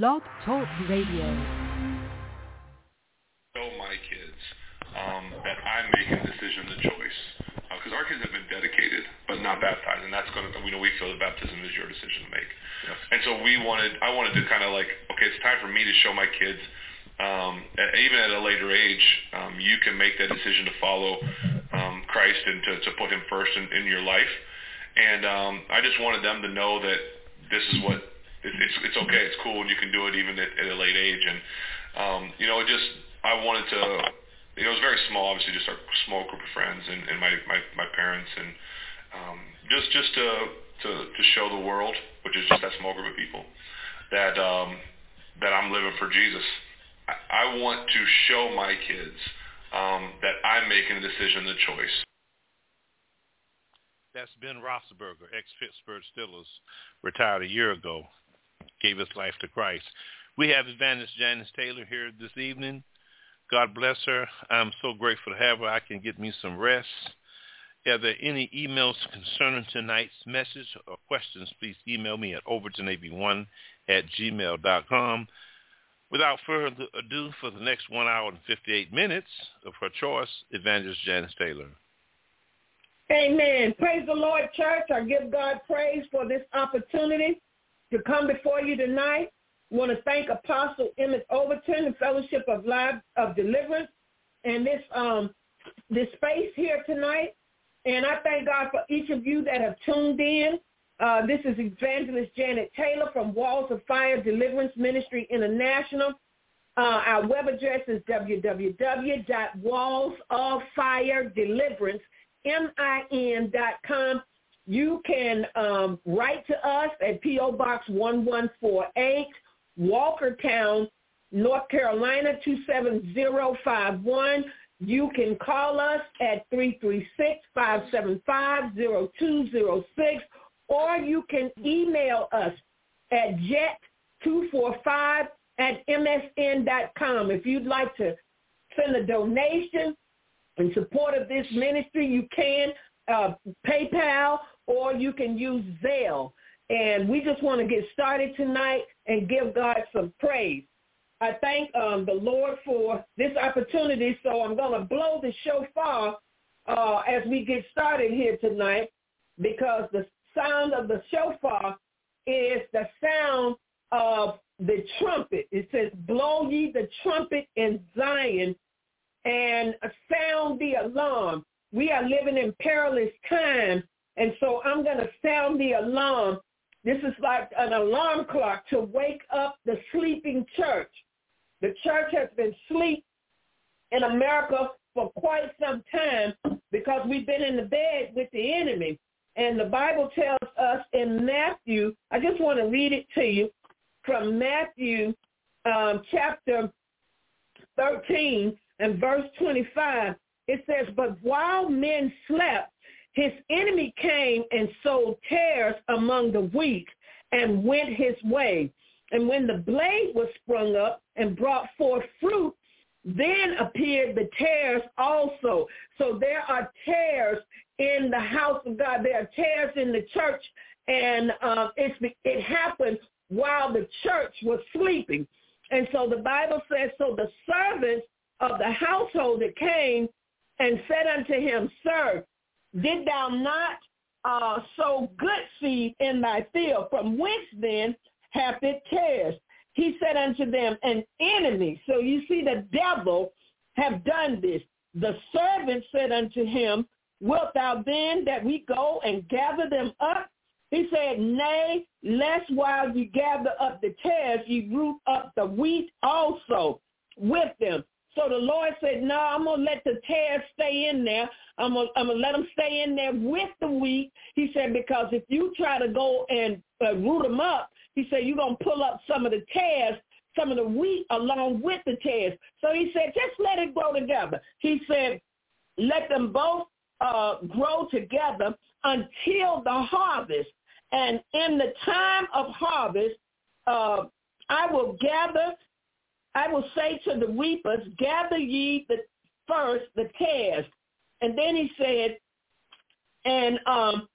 Blog Talk Radio. Show my kids um, that I'm making the decision, the choice, because uh, our kids have been dedicated but not baptized, and that's going to, we know we feel that baptism is your decision to make. Yes. And so we wanted, I wanted to kind of like, okay, it's time for me to show my kids, um, even at a later age, um, you can make that decision to follow um, Christ and to, to put Him first in, in your life. And um, I just wanted them to know that this is what it, it's it's okay. It's cool, and you can do it even at, at a late age. And um, you know, it just I wanted to. You know, it was very small. Obviously, just a small group of friends and, and my, my my parents, and um, just just to to to show the world, which is just that small group of people, that um, that I'm living for Jesus. I, I want to show my kids um, that I'm making a decision, the choice. That's Ben Roethlisberger, ex-Pittsburgh Steelers, retired a year ago gave his life to Christ. We have Evangelist Janice Taylor here this evening. God bless her. I'm so grateful to have her. I can get me some rest. Are there any emails concerning tonight's message or questions, please email me at overtonab1 at gmail.com. Without further ado, for the next one hour and 58 minutes of her choice, Evangelist Janice Taylor. Amen. Praise the Lord, church. I give God praise for this opportunity to come before you tonight. I want to thank Apostle Emmett Overton, the Fellowship of Lives of Deliverance, and this um this space here tonight. And I thank God for each of you that have tuned in. Uh, this is Evangelist Janet Taylor from Walls of Fire Deliverance Ministry International. Uh, our web address is www.wallsoffiredeliverance.com. You can um, write to us at P.O. Box 1148, Walkertown, North Carolina 27051. You can call us at 336-575-0206 or you can email us at jet245 at msn.com. If you'd like to send a donation in support of this ministry, you can uh, PayPal or you can use Zelle. And we just want to get started tonight and give God some praise. I thank um, the Lord for this opportunity, so I'm going to blow the shofar uh, as we get started here tonight because the sound of the shofar is the sound of the trumpet. It says, blow ye the trumpet in Zion and sound the alarm. We are living in perilous times and so I'm going to sound the alarm. This is like an alarm clock to wake up the sleeping church. The church has been asleep in America for quite some time because we've been in the bed with the enemy. And the Bible tells us in Matthew, I just want to read it to you from Matthew um, chapter 13 and verse 25. It says, but while men slept, his enemy came and sowed tares among the wheat and went his way. And when the blade was sprung up and brought forth fruit, then appeared the tares also. So there are tares in the house of God. There are tares in the church, and uh, it happened while the church was sleeping. And so the Bible says, so the servants of the household that came and said unto him, Sir, did thou not uh, sow good seed in thy field? From whence then hath it tares? He said unto them, an enemy. So you see the devil have done this. The servant said unto him, wilt thou then that we go and gather them up? He said, nay, lest while you gather up the tares, ye root up the wheat also with them. So the Lord said, no, I'm going to let the tares stay in there. I'm going to let them stay in there with the wheat. He said, because if you try to go and uh, root them up, he said, you're going to pull up some of the tares, some of the wheat along with the tares. So he said, just let it grow together. He said, let them both uh, grow together until the harvest. And in the time of harvest, uh, I will gather I will say to the reapers, gather ye the first the tares. And then he said, and um,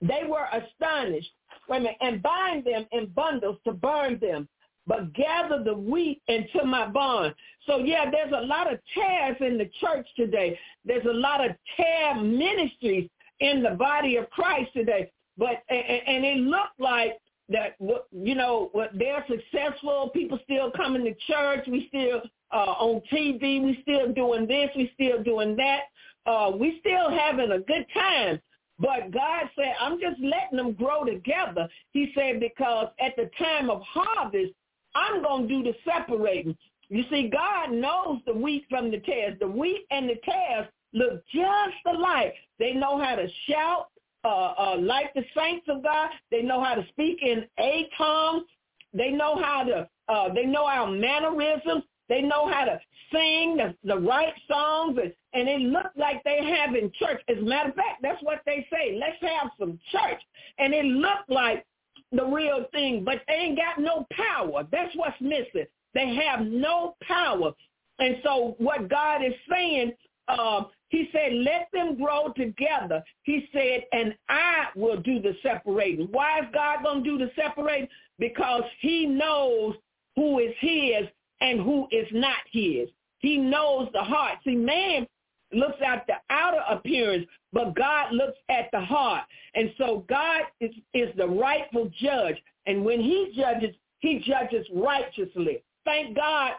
they were astonished. minute, and bind them in bundles to burn them, but gather the wheat into my barn. So yeah, there's a lot of tares in the church today. There's a lot of tare ministries in the body of Christ today. But and it looked like that you know they're successful. People still coming to church. We still uh, on TV. We still doing this. We still doing that. Uh, we still having a good time. But God said, I'm just letting them grow together. He said, because at the time of harvest, I'm going to do the separating. You see, God knows the wheat from the tares. The wheat and the tares look just alike. They know how to shout uh, uh, like the saints of God. They know how to speak in a tongue. They know how to, uh, they know our mannerisms. They know how to sing the, the right songs, and, and it looked like they have in church. As a matter of fact, that's what they say. Let's have some church. And it looked like the real thing, but they ain't got no power. That's what's missing. They have no power. And so what God is saying, uh, he said, let them grow together. He said, and I will do the separating. Why is God going to do the separating? Because he knows who is his and who is not his. He knows the heart. See, man looks at the outer appearance, but God looks at the heart. And so God is, is the rightful judge. And when he judges, he judges righteously. Thank God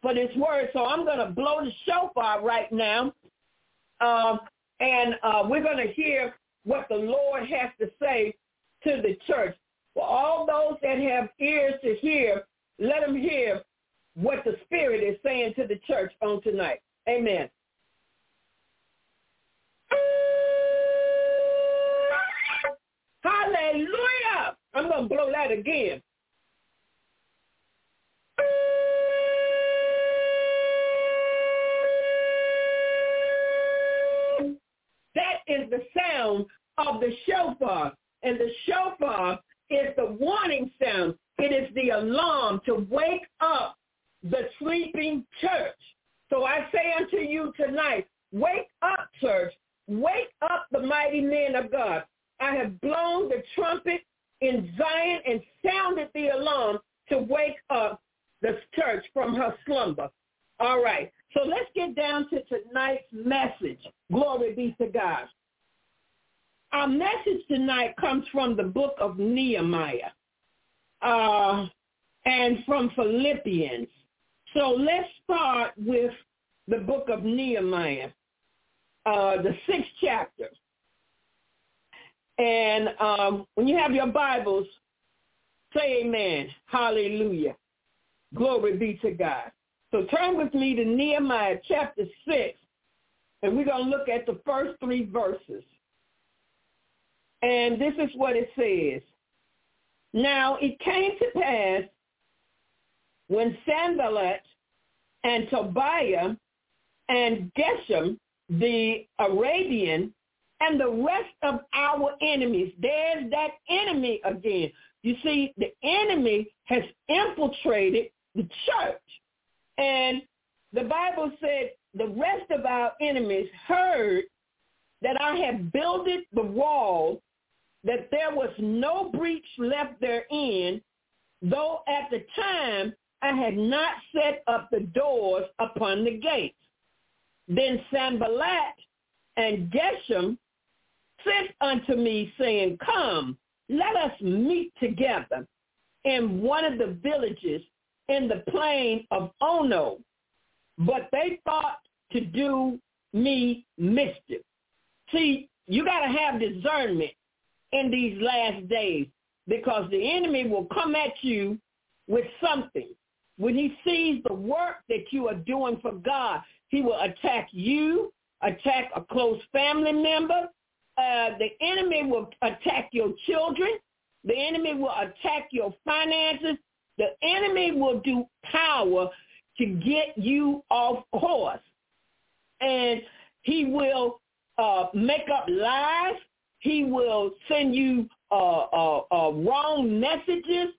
for this word. So I'm going to blow the shofar right now. Um, and uh, we're going to hear what the Lord has to say to the church. For all those that have ears to hear, let them hear what the Spirit is saying to the church on tonight. Amen. Hallelujah. I'm going to blow that again. That is the sound of the shofar. And the shofar is the warning sound. It is the alarm to wake up the sleeping church. So I say unto you tonight, wake up, church. Wake up the mighty men of God. I have blown the trumpet in Zion and sounded the alarm to wake up the church from her slumber. All right. So let's get down to tonight's message. Glory be to God. Our message tonight comes from the book of Nehemiah uh, and from Philippians. So let's start with the book of Nehemiah, uh, the sixth chapter. And um, when you have your Bibles, say amen. Hallelujah. Glory be to God. So turn with me to Nehemiah chapter 6, and we're going to look at the first three verses. And this is what it says. Now it came to pass when Sanballat and Tobiah and Geshem, the Arabian, and the rest of our enemies, there's that enemy again. You see, the enemy has infiltrated the church. And the Bible said the rest of our enemies heard that I had builded the wall, that there was no breach left therein, though at the time I had not set up the doors upon the gates. Then Sanballat and Geshem sent unto me, saying, Come, let us meet together in one of the villages in the plain of Ono. But they thought to do me mischief. See, you got to have discernment in these last days because the enemy will come at you with something. When he sees the work that you are doing for God, he will attack you, attack a close family member. Uh, the enemy will attack your children. The enemy will attack your finances. The enemy will do power to get you off course. And he will uh, make up lies. He will send you uh, uh, uh wrong messages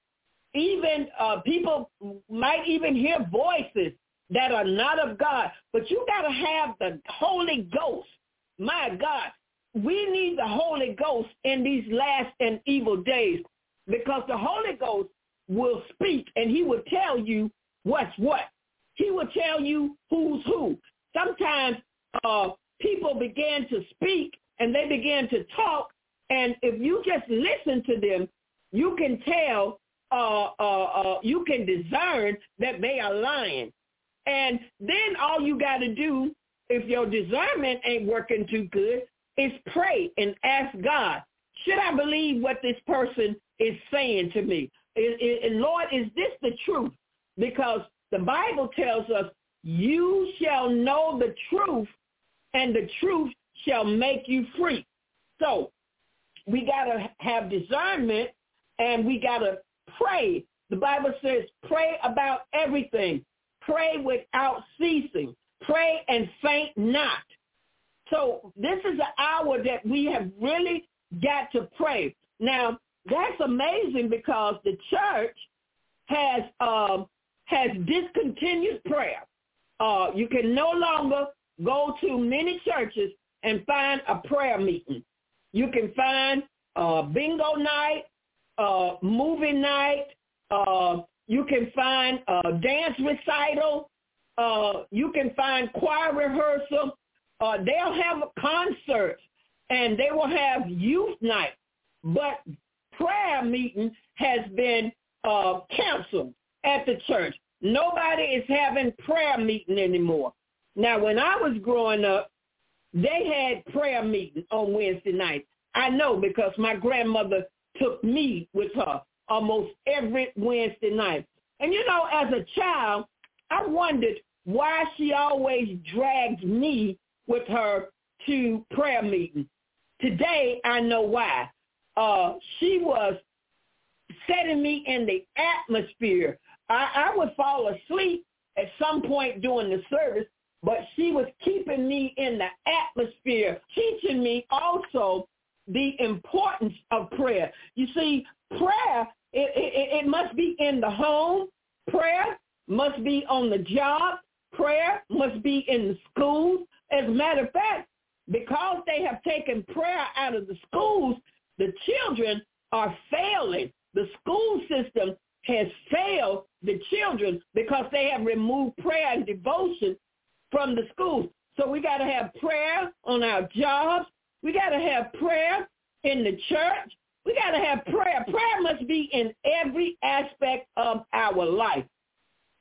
even uh, people might even hear voices that are not of God. But you got to have the Holy Ghost. My God, we need the Holy Ghost in these last and evil days. because the Holy Ghost will speak and he will tell you what's what. He will tell you who's who. Sometimes uh, people begin to speak and they begin to talk, and if you just listen to them, you can tell, uh, uh, uh, you can discern that they are lying. And then all you got to do, if your discernment ain't working too good, is pray and ask God, should I believe what this person is saying to me? And Lord, is this the truth? Because the Bible tells us, you shall know the truth and the truth shall make you free. So we got to have discernment and we got to pray. The Bible says pray about everything. Pray without ceasing. Pray and faint not. So this is an hour that we have really got to pray. Now, that's amazing because the church has um, has discontinued prayer. Uh, you can no longer go to many churches and find a prayer meeting. You can find uh, bingo night, uh, movie night. Uh, you can find a dance recital. Uh, you can find choir rehearsal. Uh, they'll have concerts and they will have youth night. But prayer meeting has been uh, canceled at the church. Nobody is having prayer meeting anymore. Now, when I was growing up, they had prayer meeting on Wednesday nights. I know because my grandmother took me with her almost every Wednesday night. And you know, as a child, I wondered why she always dragged me with her to prayer meeting. Today, I know why. Uh, she was setting me in the atmosphere. I, I would fall asleep at some point during the service but she was keeping me in the atmosphere, teaching me also the importance of prayer. You see, prayer, it, it, it must be in the home. Prayer must be on the job. Prayer must be in the schools. As a matter of fact, because they have taken prayer out of the schools, the children are failing. The school system has failed the children because they have removed prayer and devotion from the schools. So we got to have prayer on our jobs. We got to have prayer in the church. We got to have prayer. Prayer must be in every aspect of our life.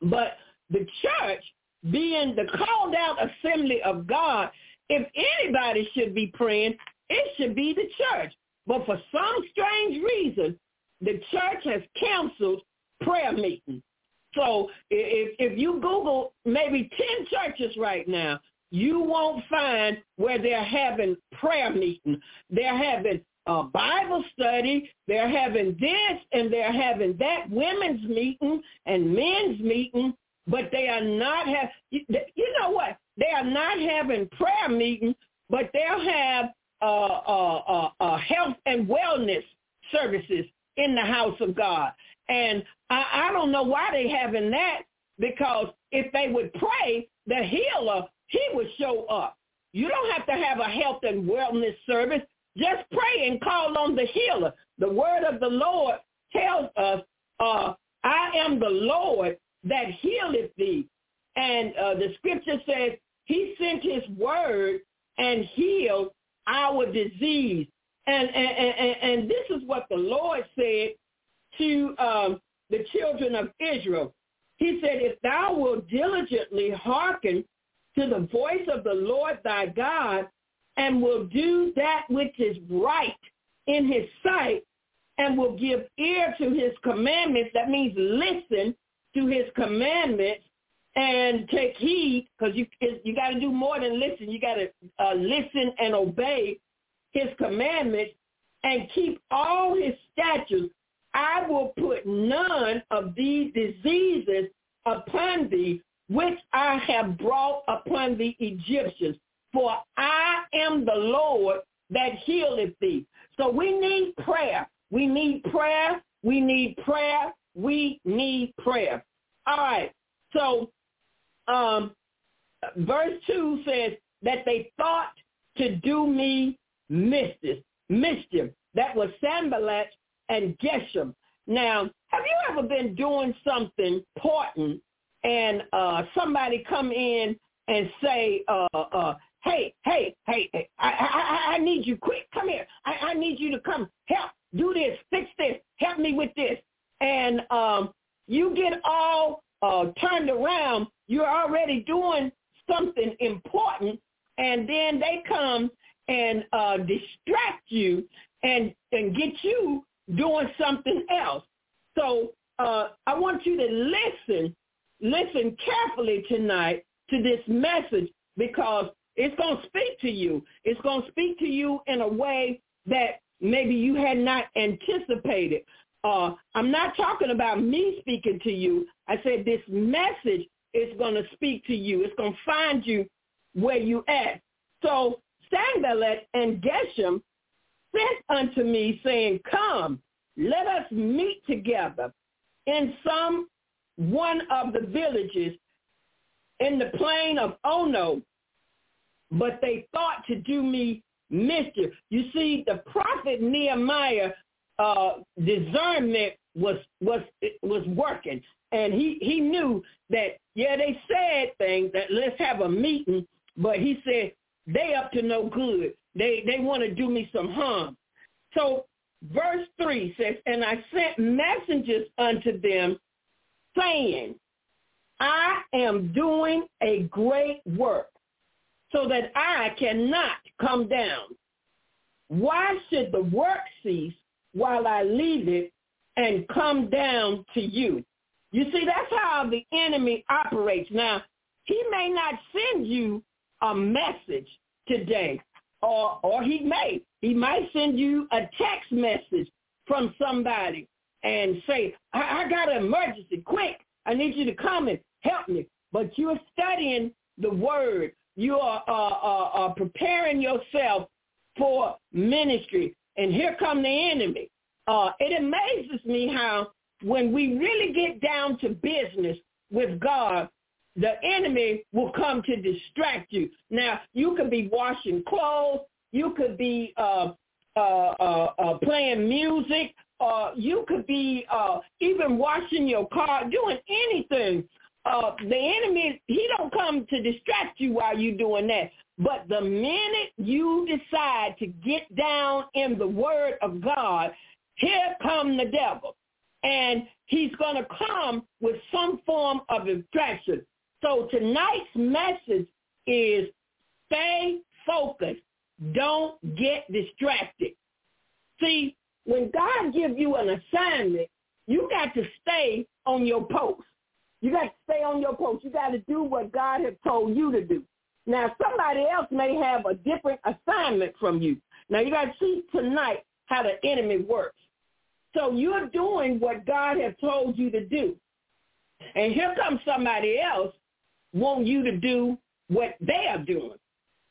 But the church, being the called out assembly of God, if anybody should be praying, it should be the church. But for some strange reason, the church has canceled prayer meetings. So if, if you Google maybe 10 churches right now, you won't find where they're having prayer meeting. They're having a Bible study. They're having this and they're having that women's meeting and men's meeting, but they are not have. You know what? They are not having prayer meeting, but they'll have uh, uh, uh, uh, health and wellness services in the house of God. And I, I don't know why they having that because if they would pray, the healer, he would show up. You don't have to have a health and wellness service. Just pray and call on the healer. The word of the Lord tells us, uh, I am the Lord that healeth thee. And uh, the scripture says he sent his word and healed our disease. And, and, and, and this is what the Lord said to um, the children of Israel. He said, if thou wilt diligently hearken to the voice of the Lord thy God and will do that which is right in his sight and will give ear to his commandments, that means listen to his commandments and take heed because you you got to do more than listen. You got to uh, listen and obey his commandments and keep all his statutes I will put none of these diseases upon thee, which I have brought upon the Egyptians. For I am the Lord that healeth thee. So we need prayer. We need prayer. We need prayer. We need prayer. All right. So um, verse 2 says that they thought to do me mischief. mischief. That was Sanballat and Geshem. Now, have you ever been doing something important and uh, somebody come in and say, uh, uh, hey, hey, hey, hey I, I, I need you quick. Come here. I, I need you to come help. Do this. Fix this. Help me with this. And um, you get all uh, turned around. You're already doing something important, and then they come and uh, distract you and and get you doing something else. So uh, I want you to listen, listen carefully tonight to this message because it's going to speak to you. It's going to speak to you in a way that maybe you had not anticipated. Uh, I'm not talking about me speaking to you. I said this message is going to speak to you. It's going to find you where you at. So Sanballat and Geshem sent unto me, saying, Come, let us meet together in some one of the villages in the plain of Ono, but they thought to do me mischief. You see, the prophet Nehemiah uh, discernment was was was working, and he he knew that yeah they said things that let's have a meeting, but he said they up to no good. They they want to do me some harm. So verse 3 says, And I sent messengers unto them, saying, I am doing a great work, so that I cannot come down. Why should the work cease while I leave it and come down to you? You see, that's how the enemy operates. Now, he may not send you a message today, or or he may he might send you a text message from somebody and say, I, I got an emergency, quick, I need you to come and help me. But you're studying the word. You are uh, uh, uh, preparing yourself for ministry. And here come the enemy. Uh, it amazes me how when we really get down to business with God, the enemy will come to distract you. Now, you could be washing clothes. You could be uh, uh, uh, uh, playing music. Uh, you could be uh, even washing your car, doing anything. The enemy, he don't come to distract you while you're doing that. But the minute you decide to get down in the word of God, here come the devil. And he's going to come with some form of distraction. So tonight's message is stay focused. Don't get distracted. See, when God gives you an assignment, you got to stay on your post. You got to stay on your post. You got to do what God has told you to do. Now, somebody else may have a different assignment from you. Now, you got to see tonight how the enemy works. So you're doing what God has told you to do. And here comes somebody else want you to do what they are doing.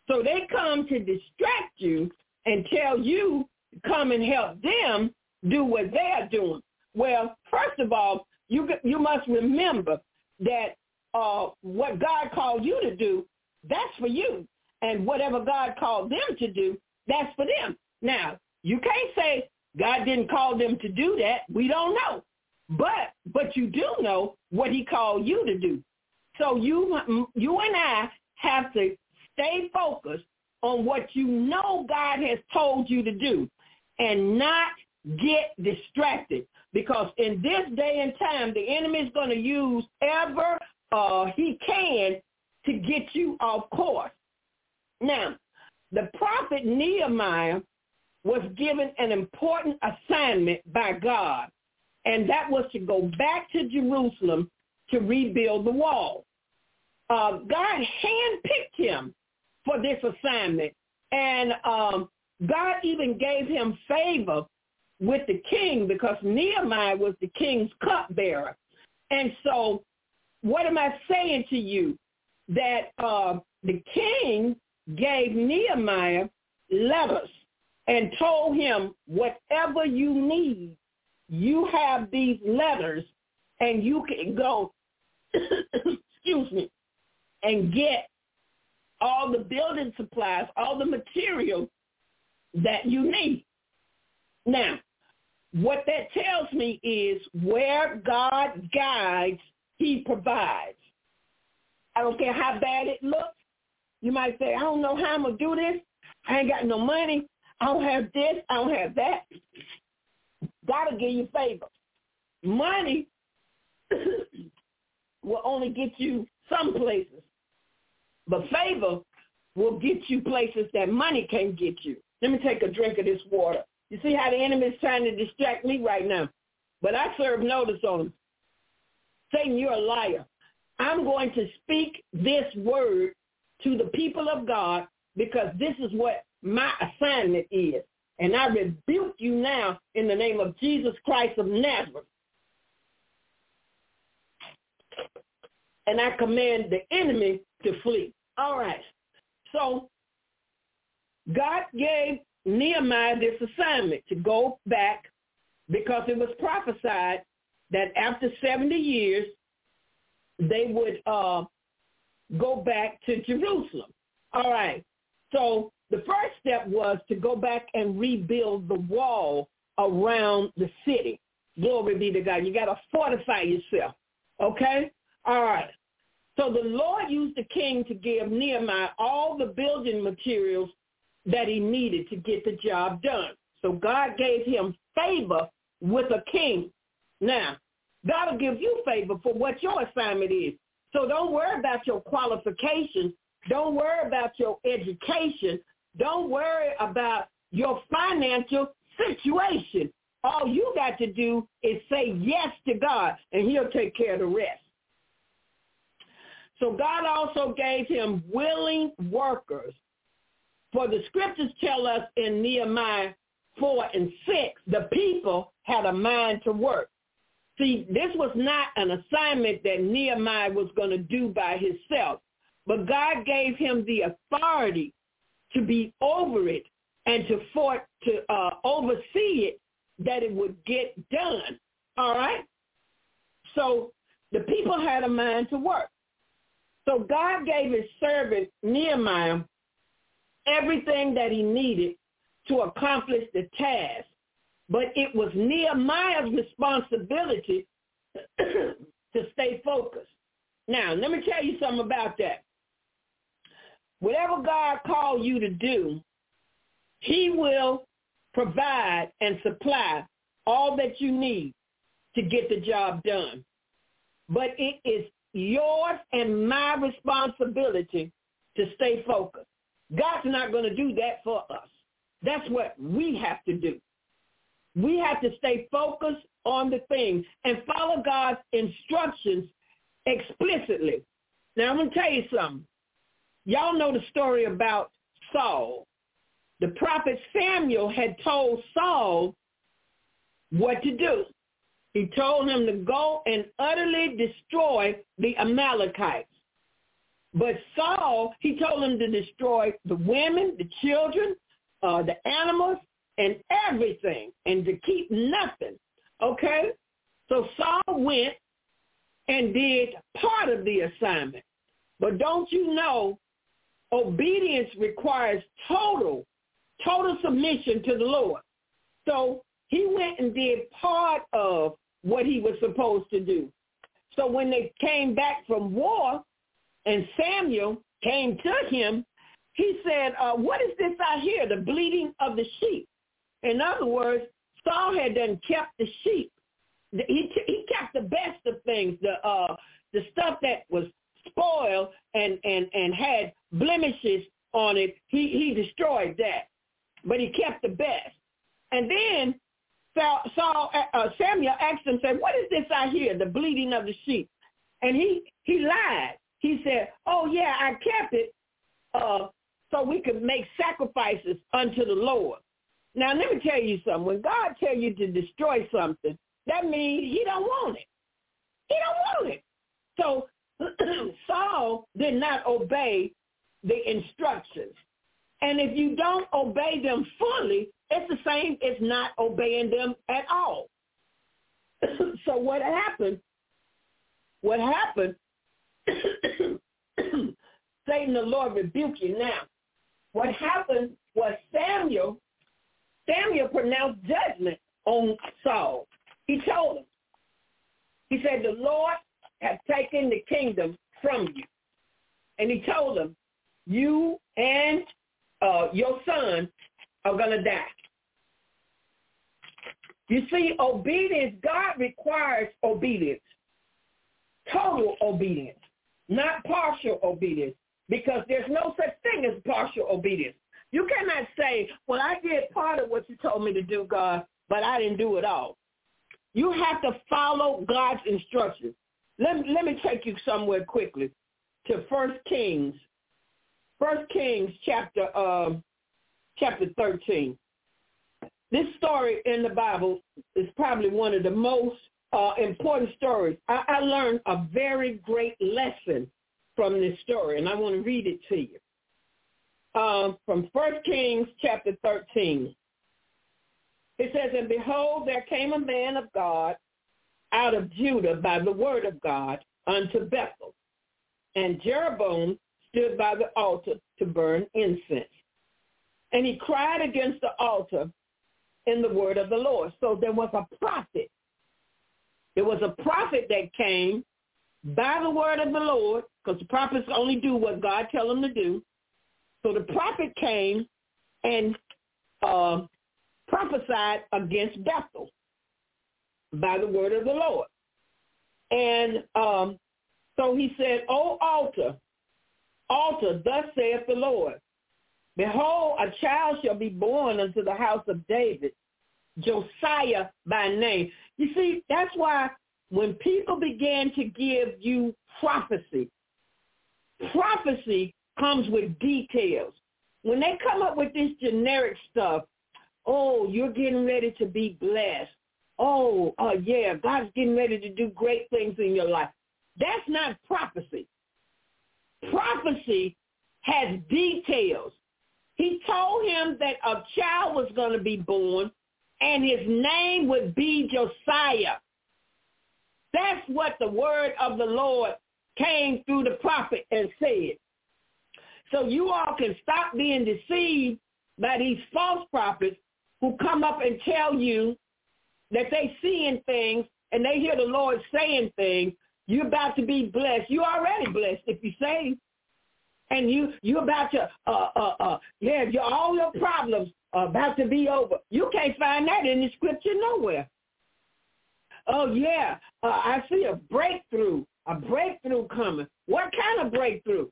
So they come to distract you and tell you come and help them do what they are doing. Well, first of all, you you must remember that uh, what God called you to do, that's for you, and whatever God called them to do, that's for them. Now, you can't say God didn't call them to do that. We don't know, but but you do know what He called you to do. So you you and I have to stay focused on what you know God has told you to do and not get distracted because in this day and time the enemy is going to use ever uh, he can to get you off course. Now, the prophet Nehemiah was given an important assignment by God, and that was to go back to Jerusalem to rebuild the wall. Uh, God handpicked him for this assignment, and um, God even gave him favor with the king because Nehemiah was the king's cupbearer. And so what am I saying to you? That uh, the king gave Nehemiah letters and told him, whatever you need, you have these letters and you can go, excuse me, and get all the building supplies, all the material that you need. Now, what that tells me is where God guides, he provides. I don't care how bad it looks. You might say, I don't know how I'm going to do this. I ain't got no money. I don't have this. I don't have that. God will give you favor. Money will only get you some places. But favor will get you places that money can't get you. Let me take a drink of this water. You see how the enemy is trying to distract me right now. But I serve notice on him. Satan, you're a liar. I'm going to speak this word to the people of God because this is what my assignment is. And I rebuke you now in the name of Jesus Christ of Nazareth. And I command the enemy to flee. All right. So God gave Nehemiah this assignment to go back because it was prophesied that after 70 years, they would uh, go back to Jerusalem. All right. So the first step was to go back and rebuild the wall around the city. Glory be to God. You got to fortify yourself. Okay? All right. So the Lord used the king to give Nehemiah all the building materials that he needed to get the job done. So God gave him favor with a king. Now, God will give you favor for what your assignment is. So don't worry about your qualifications. Don't worry about your education. Don't worry about your financial situation. All you got to do is say yes to God, and he'll take care of the rest. So God also gave him willing workers. For the scriptures tell us in Nehemiah 4 and 6, the people had a mind to work. See, this was not an assignment that Nehemiah was going to do by himself, but God gave him the authority to be over it and to for, to uh, oversee it that it would get done. All right. So the people had a mind to work. So God gave his servant Nehemiah everything that he needed to accomplish the task. But it was Nehemiah's responsibility to stay focused. Now, let me tell you something about that. Whatever God called you to do, he will provide and supply all that you need to get the job done. But it is yours and my responsibility to stay focused. God's not going to do that for us. That's what we have to do. We have to stay focused on the thing and follow God's instructions explicitly. Now, I'm going to tell you something. Y'all know the story about Saul. The prophet Samuel had told Saul what to do. He told him to go and utterly destroy the Amalekites. But Saul, he told him to destroy the women, the children, uh, the animals, and everything, and to keep nothing. Okay? So Saul went and did part of the assignment. But don't you know, obedience requires total, total submission to the Lord. So he went and did part of what he was supposed to do. So when they came back from war and Samuel came to him, he said, uh, what is this I hear, the bleating of the sheep? In other words, Saul had done kept the sheep. He, he kept the best of things, the, uh, the stuff that was spoiled and, and, and had blemishes on it. He, he destroyed that, but he kept the best. And then Saul, uh, uh, Samuel asked him, said, what is this I hear, the bleating of the sheep? And he, he lied. He said, oh, yeah, I kept it uh, so we could make sacrifices unto the Lord. Now, let me tell you something. When God tell you to destroy something, that means he don't want it. He don't want it. So Saul did not obey the instructions. And if you don't obey them fully, it's the same as not obeying them at all. so what happened? What happened? Satan, the Lord rebuke you now. What happened was Samuel, Samuel pronounced judgment on Saul. He told him. He said, the Lord has taken the kingdom from you. And he told him, you and uh, your son are going to die. You see, obedience, God requires obedience, total obedience, not partial obedience, because there's no such thing as partial obedience. You cannot say, well, I did part of what you told me to do, God, but I didn't do it all. You have to follow God's instructions. Let, let me take you somewhere quickly to First Kings, First Kings chapter um, chapter 13. This story in the Bible is probably one of the most uh, important stories. I, I learned a very great lesson from this story, and I want to read it to you um, from First Kings chapter 13. It says, And behold, there came a man of God out of Judah by the word of God unto Bethel. And Jeroboam stood by the altar to burn incense. And he cried against the altar in the word of the Lord. So there was a prophet. There was a prophet that came by the word of the Lord, because the prophets only do what God tell them to do. So the prophet came and uh, prophesied against Bethel by the word of the Lord. And um, so he said, O altar, altar, thus saith the Lord, Behold, a child shall be born unto the house of David, Josiah by name. You see, that's why when people began to give you prophecy, prophecy comes with details. When they come up with this generic stuff, oh, you're getting ready to be blessed. Oh, uh, yeah, God's getting ready to do great things in your life. That's not prophecy. Prophecy has details. He told him that a child was going to be born and his name would be Josiah. That's what the word of the Lord came through the prophet and said. So you all can stop being deceived by these false prophets who come up and tell you that they seeing things and they hear the Lord saying things. You're about to be blessed. You're already blessed if you say. And you you're about to uh uh uh yeah, your all your problems are about to be over. You can't find that in the scripture nowhere. Oh yeah, uh, I see a breakthrough, a breakthrough coming. What kind of breakthrough?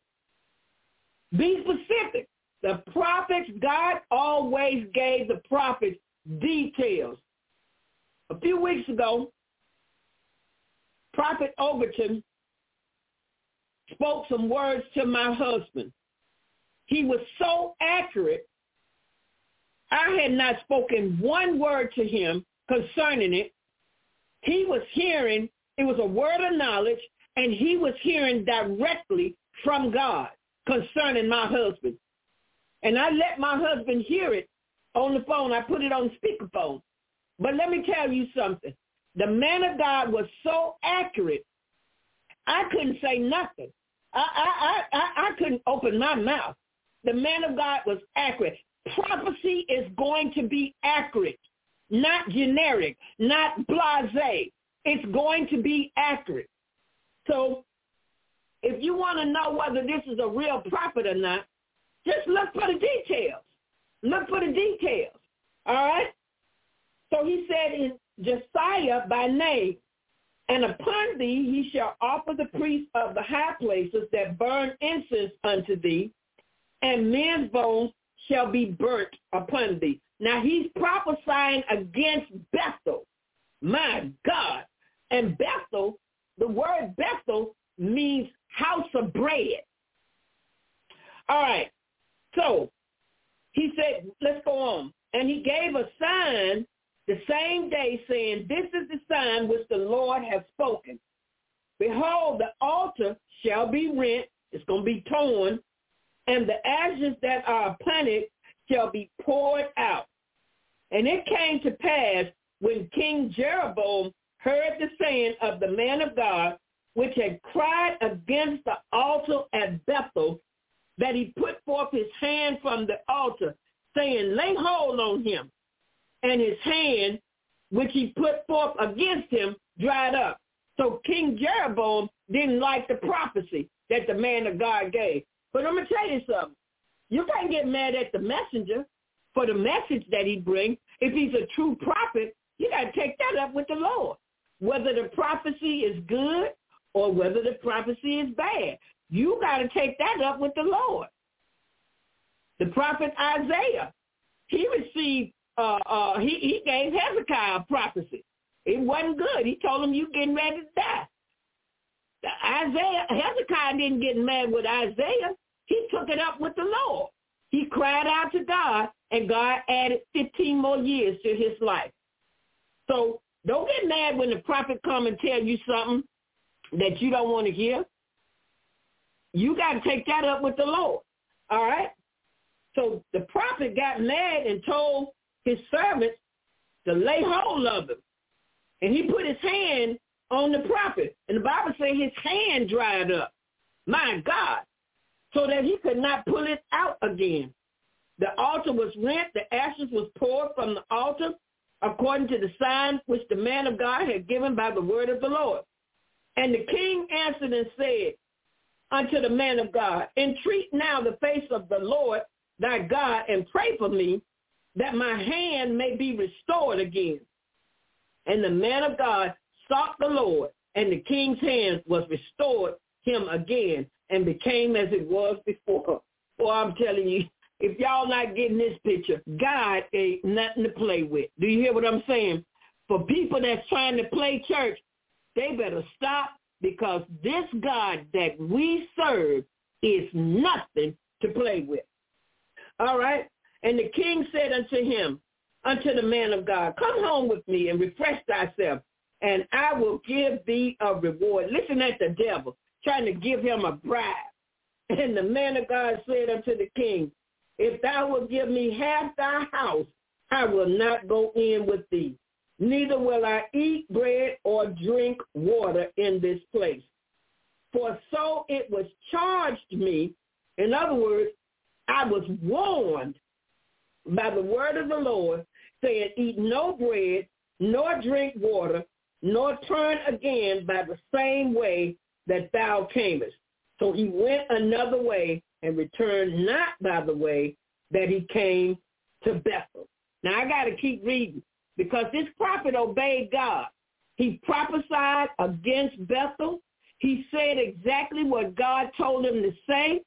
Be specific. The prophets, God always gave the prophets details. A few weeks ago, Prophet Overton spoke some words to my husband. He was so accurate. I had not spoken one word to him concerning it. He was hearing, it was a word of knowledge, and he was hearing directly from God concerning my husband. And I let my husband hear it on the phone. I put it on speakerphone. But let me tell you something. The man of God was so accurate, I couldn't say nothing. I, I, I, I couldn't open my mouth. The man of God was accurate. Prophecy is going to be accurate, not generic, not blasé. It's going to be accurate. So if you want to know whether this is a real prophet or not, just look for the details. Look for the details. All right? So he said in Josiah by name, and upon thee he shall offer the priests of the high places that burn incense unto thee, and men's bones shall be burnt upon thee. Now he's prophesying against Bethel. My God. And Bethel, the word Bethel means house of bread. All right. So he said, let's go on. And he gave a sign the same day saying, this is the sign which the Lord has spoken. Behold, the altar shall be rent. It's going to be torn. And the ashes that are upon it shall be poured out. And it came to pass when King Jeroboam heard the saying of the man of God, which had cried against the altar at Bethel, that he put forth his hand from the altar, saying, lay hold on him. And his hand which he put forth against him dried up. So King Jeroboam didn't like the prophecy that the man of God gave. But I'm going to tell you something. You can't get mad at the messenger for the message that he brings. If he's a true prophet, you got to take that up with the Lord. Whether the prophecy is good or whether the prophecy is bad. You got to take that up with the Lord. The prophet Isaiah, he received, uh, uh, he, he gave Hezekiah a prophecy. It wasn't good. He told him, you getting ready to die. Isaiah, Hezekiah didn't get mad with Isaiah. He took it up with the Lord. He cried out to God, and God added 15 more years to his life. So don't get mad when the prophet come and tell you something that you don't want to hear. You got to take that up with the Lord. All right? So the prophet got mad and told his servants to lay hold of him. And he put his hand on the prophet. And the Bible says his hand dried up. My God. So that he could not pull it out again. The altar was rent. The ashes was poured from the altar according to the sign which the man of God had given by the word of the Lord. And the king answered and said unto the man of God, Entreat now the face of the Lord thy God and pray for me that my hand may be restored again. And the man of God sought the Lord, and the king's hand was restored him again and became as it was before. Well, I'm telling you, if y'all not getting this picture, God ain't nothing to play with. Do you hear what I'm saying? For people that's trying to play church, they better stop because this God that we serve is nothing to play with. All right? And the king said unto him, unto the man of God, come home with me and refresh thyself, and I will give thee a reward. Listen at the devil trying to give him a bribe. And the man of God said unto the king, if thou wilt give me half thy house, I will not go in with thee. Neither will I eat bread or drink water in this place. For so it was charged me. In other words, I was warned by the word of the Lord, saying, eat no bread, nor drink water, nor turn again by the same way that thou camest. So he went another way and returned not by the way that he came to Bethel. Now I got to keep reading because this prophet obeyed God. He prophesied against Bethel. He said exactly what God told him to say.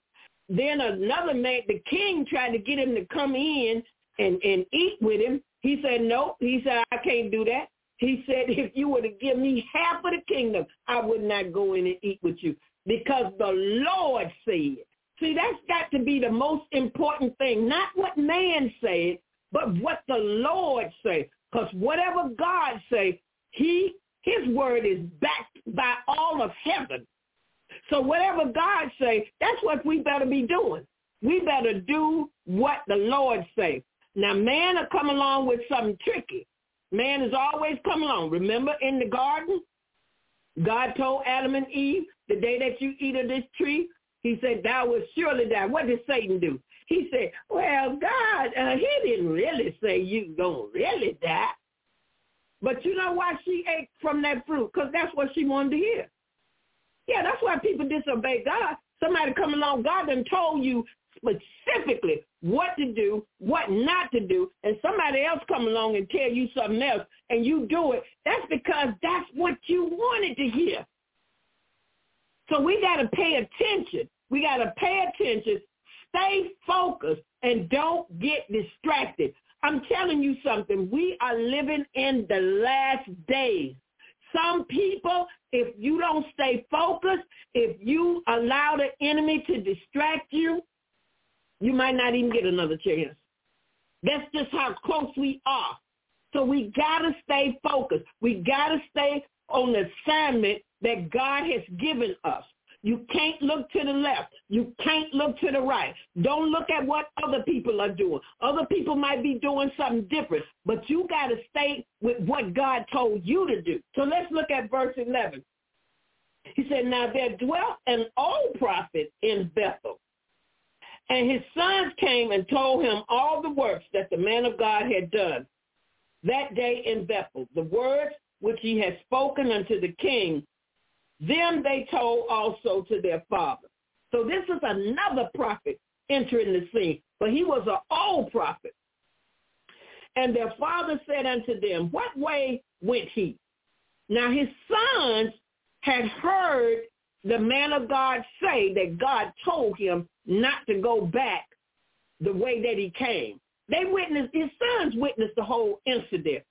Then another man, the king tried to get him to come in and, and eat with him. He said, no. He said, I can't do that. He said, if you were to give me half of the kingdom, I would not go in and eat with you because the Lord said. See, that's got to be the most important thing, not what man said, but what the Lord said. Because whatever God say, he his word is backed by all of heaven. So whatever God say, that's what we better be doing. We better do what the Lord say. Now man will come along with something tricky. Man is always come along. Remember in the garden, God told Adam and Eve, the day that you eat of this tree, he said, thou wilt surely die. What did Satan do? He said, well, God, uh, he didn't really say you don't really die. But you know why she ate from that fruit? Because that's what she wanted to hear. Yeah, that's why people disobey God. Somebody come along, God done told you specifically what to do, what not to do, and somebody else come along and tell you something else, and you do it. That's because that's what you wanted to hear. So we got to pay attention. We got to pay attention, stay focused, and don't get distracted. I'm telling you something. We are living in the last days. Some people, if you don't stay focused, if you allow the enemy to distract you, you might not even get another chance. That's just how close we are. So we got to stay focused. We got to stay on the assignment that God has given us. You can't look to the left. You can't look to the right. Don't look at what other people are doing. Other people might be doing something different, but you got to stay with what God told you to do. So let's look at verse 11. He said, now there dwelt an old prophet in Bethel, and his sons came and told him all the works that the man of God had done. that day in Bethel. The words which he had spoken unto the king, them they told also to their father. So this is another prophet entering the scene, but he was an old prophet. And their father said unto them, What way went he? Now his sons had heard the man of God say that God told him not to go back the way that he came. They witnessed, his sons witnessed the whole incident.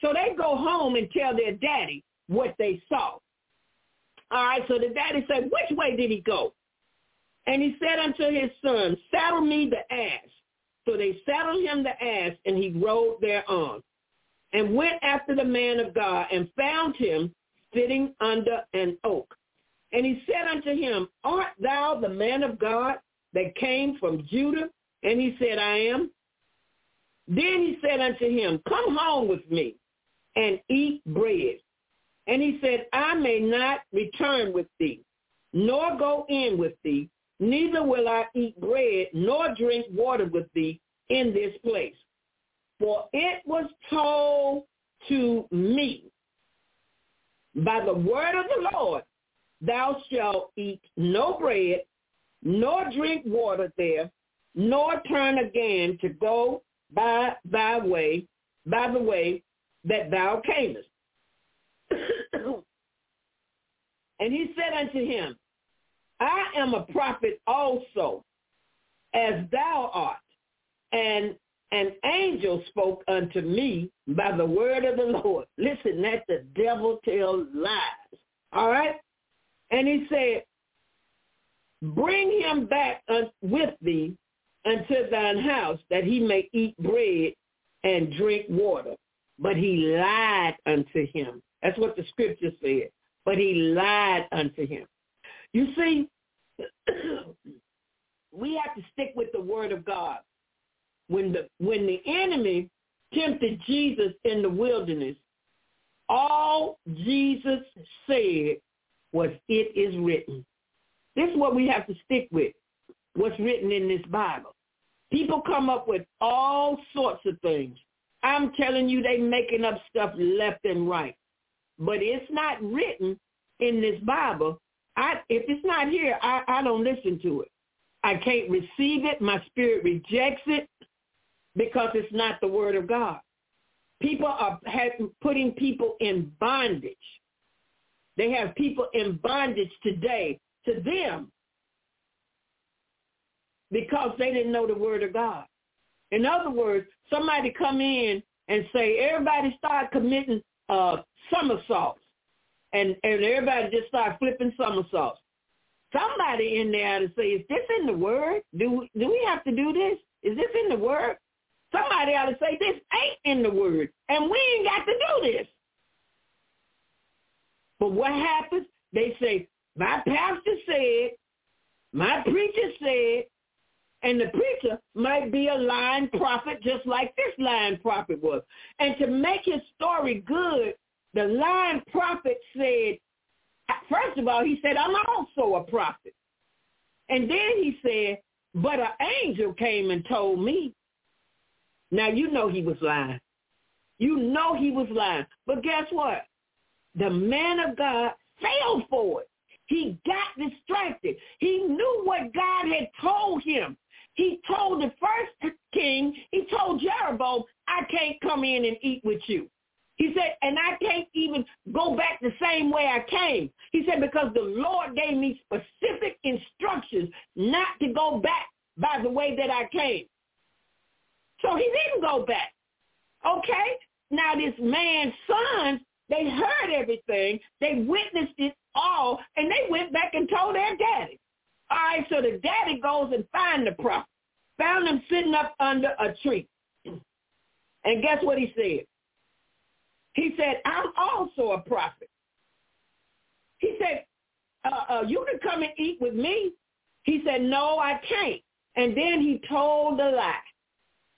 So they go home and tell their daddy what they saw. All right, so the daddy said, which way did he go? And he said unto his son, saddle me the ass. So they saddled him the ass, and he rode thereon, and went after the man of God, and found him sitting under an oak. And he said unto him, Art thou the man of God that came from Judah? And he said, I am. Then he said unto him, Come home with me and eat bread. And he said, I may not return with thee, nor go in with thee, neither will I eat bread nor drink water with thee in this place. For it was told to me by the word of the Lord, thou shalt eat no bread, nor drink water there, nor turn again to go by thy way, by the way that thou camest. and he said unto him, I am a prophet also, as thou art. And an angel spoke unto me by the word of the Lord. Listen, that the devil tell lies. All right? And he said, bring him back with thee unto thine house that he may eat bread and drink water. But he lied unto him. That's what the scripture said. But he lied unto him. You see, we have to stick with the word of God. When the when the enemy tempted Jesus in the wilderness, all Jesus said was, it is written. This is what we have to stick with, what's written in this Bible. People come up with all sorts of things. I'm telling you, they making up stuff left and right. But it's not written in this Bible. I, if it's not here, I, I don't listen to it. I can't receive it. My spirit rejects it because it's not the word of God. People are putting people in bondage. They have people in bondage today to them because they didn't know the word of God. In other words, somebody come in and say, everybody start committing uh, somersaults. And, and everybody just start flipping somersaults. Somebody in there to say, is this in the word? Do, do we have to do this? Is this in the word? Somebody ought to say, this ain't in the word. And we ain't got to do this. But what happens? They say, my pastor said, my preacher said, and the preacher might be a lying prophet just like this lying prophet was. And to make his story good, the lying prophet said, first of all, he said, I'm also a prophet. And then he said, but an angel came and told me. Now you know he was lying. You know he was lying. But guess what? The man of God fell for it. He got distracted. He knew what God had told him. He told the first king, he told Jeroboam, I can't come in and eat with you. He said, and I can't even go back the same way I came. He said, because the Lord gave me specific instructions not to go back by the way that I came. So he didn't go back. Okay? Now this man's sons, they heard everything. They witnessed it all, and they went back and told their daddy. All right, so the daddy goes and find the prophet. Found him sitting up under a tree. And guess what he said? He said, I'm also a prophet. He said, uh, uh, you can come and eat with me. He said, no, I can't. And then he told a lie.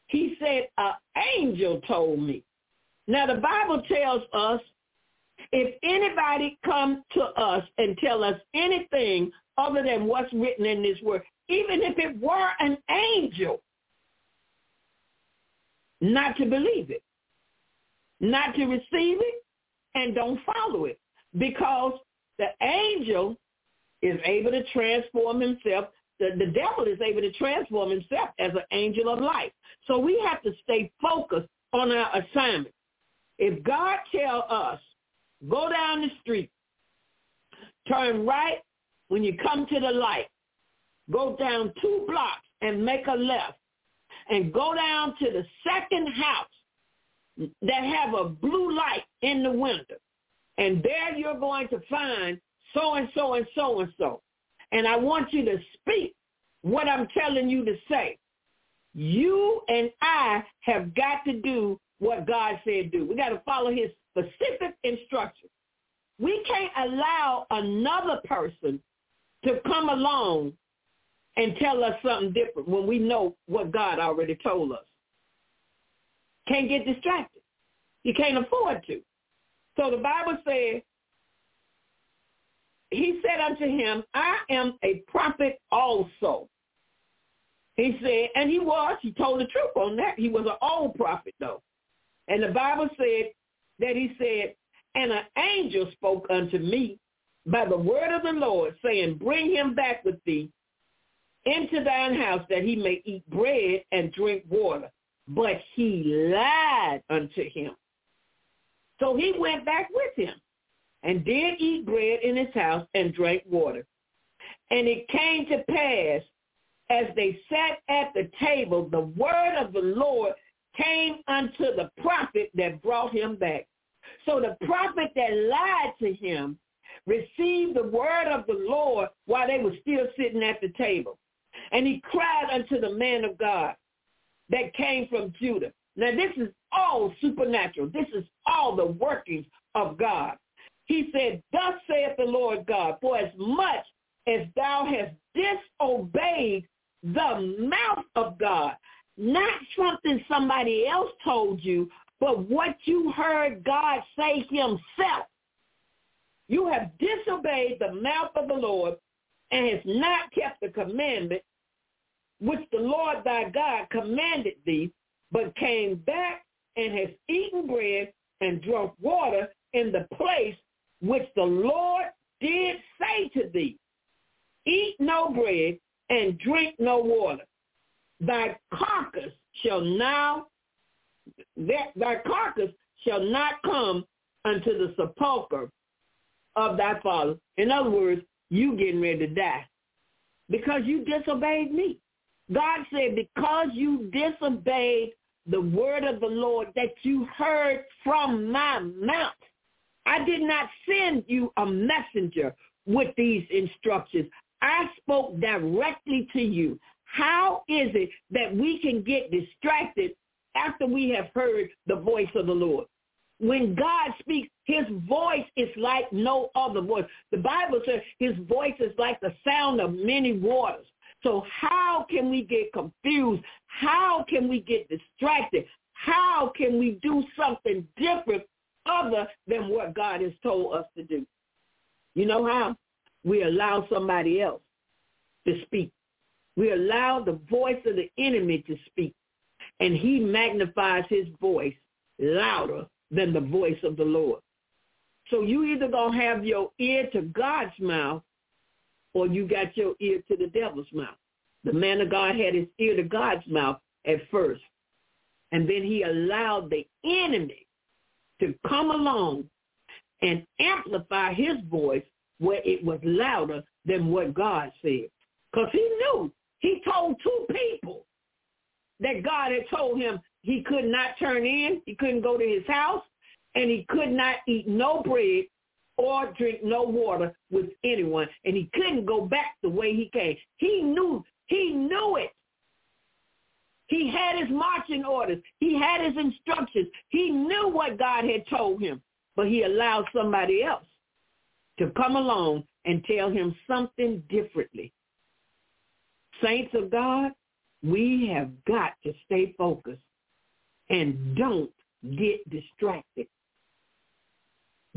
He said, an angel told me. Now the Bible tells us if anybody come to us and tell us anything other than what's written in this word, even if it were an angel, not to believe it. not to receive it and don't follow it because the angel is able to transform himself. The, the devil is able to transform himself as an angel of light. So we have to stay focused on our assignment. If God tell us, go down the street, turn right when you come to the light, go down two blocks and make a left, and go down to the second house that have a blue light in the window. And there you're going to find so and so and so and so. And I want you to speak what I'm telling you to say. You and I have got to do what God said do. We got to follow his specific instructions. We can't allow another person to come along and tell us something different when we know what God already told us. Can't get distracted. You can't afford to. So the Bible says, he said unto him, I am a prophet also. He said, and he was, he told the truth on that. He was an old prophet though. And the Bible said that he said, and an angel spoke unto me by the word of the Lord, saying, bring him back with thee into thine house that he may eat bread and drink water. But he lied unto him. So he went back with him and did eat bread in his house and drank water. And it came to pass as they sat at the table, the word of the Lord came unto the prophet that brought him back. So the prophet that lied to him received the word of the Lord while they were still sitting at the table. And he cried unto the man of God that came from Judah. Now this is all supernatural. This is all the workings of God. He said, Thus saith the Lord God, for as much as thou hast disobeyed the mouth of God, not something somebody else told you, but what you heard God say himself. You have disobeyed the mouth of the Lord and has not kept the commandment which the Lord thy God commanded thee, but came back and has eaten bread and drunk water in the place which the Lord did say to thee, eat no bread and drink no water. Thy carcass shall now, that thy carcass shall not come unto the sepulchre of thy father. In other words, you getting ready to die because you disobeyed me. God said, because you disobeyed the word of the Lord that you heard from my mouth, I did not send you a messenger with these instructions. I spoke directly to you. How is it that we can get distracted after we have heard the voice of the Lord? When God speaks, his voice is like no other voice. The Bible says his voice is like the sound of many waters. So how can we get confused? How can we get distracted? How can we do something different other than what God has told us to do? You know how? We allow somebody else to speak. We allow the voice of the enemy to speak. And he magnifies his voice louder than the voice of the Lord. So you either going to have your ear to God's mouth or you got your ear to the devil's mouth. The man of God had his ear to God's mouth at first. And then he allowed the enemy to come along and amplify his voice where it was louder than what God said. Because he knew. He told two people that God had told him he could not turn in, he couldn't go to his house, and he could not eat no bread or drink no water with anyone, and he couldn't go back the way he came. He knew, he knew it. He had his marching orders. He had his instructions. He knew what God had told him, but he allowed somebody else to come along and tell him something differently. Saints of God, we have got to stay focused and don't get distracted.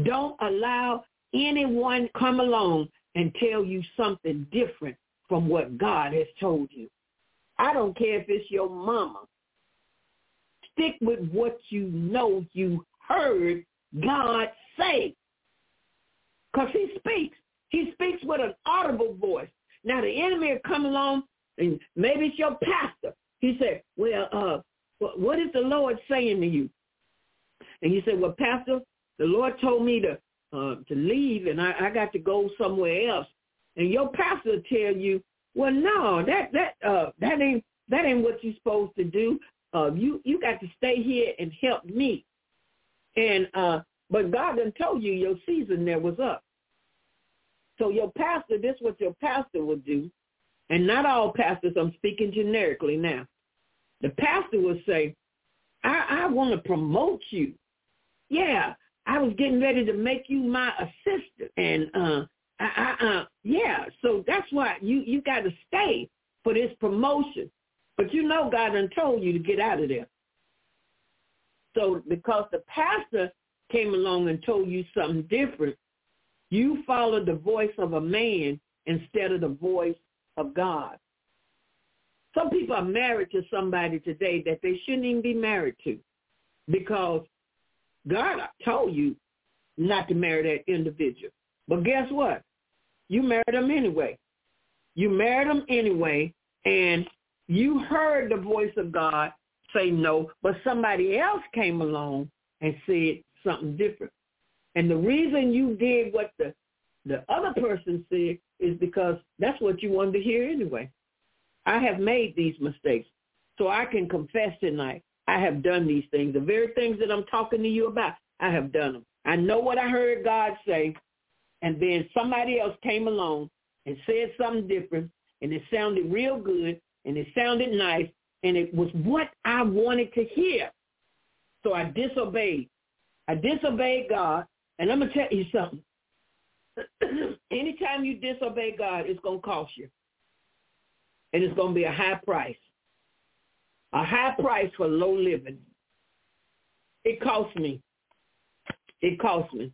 Don't allow anyone come along and tell you something different from what God has told you. I don't care if it's your mama. Stick with what you know you heard God say. Because he speaks. He speaks with an audible voice. Now the enemy will come along, and maybe it's your pastor. He said, well, uh, what is the Lord saying to you? And he said, well, Pastor, the Lord told me to uh, to leave, and I, I got to go somewhere else. And your pastor will tell you, well, no, that that uh, that ain't that ain't what you're supposed to do. Uh, you you got to stay here and help me. And uh, but God done told you your season there was up. So your pastor, this is what your pastor would do. And not all pastors, I'm speaking generically now. The pastor would say, I, I want to promote you. Yeah, I was getting ready to make you my assistant. And uh, I, I, uh, yeah, so that's why you, you got to stay for this promotion. But you know God done told you to get out of there. So because the pastor came along and told you something different, you followed the voice of a man instead of the voice of God. Some people are married to somebody today that they shouldn't even be married to because God told you not to marry that individual. But guess what? You married them anyway. You married them anyway, and you heard the voice of God say no, but somebody else came along and said something different. And the reason you did what the the other person said is because that's what you wanted to hear anyway. I have made these mistakes. So I can confess tonight, I have done these things. The very things that I'm talking to you about, I have done them. I know what I heard God say, and then somebody else came along and said something different, and it sounded real good, and it sounded nice, and it was what I wanted to hear. So I disobeyed. I disobeyed God, and I'm going to tell you something. Anytime you disobey God, it's going to cost you. And it's going to be a high price. A high price for low living. It cost me. It cost me.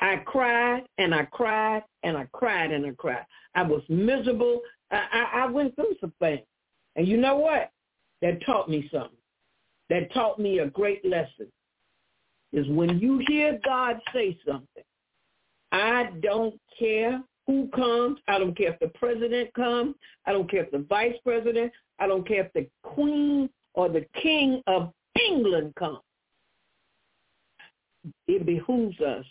I cried and I cried and I cried and I cried. I was miserable. I, I, I went through some things. And you know what? That taught me something. That taught me a great lesson. Is when you hear God say something, I don't care who comes. I don't care if the president comes. I don't care if the vice president. I don't care if the queen or the king of England comes. It behooves us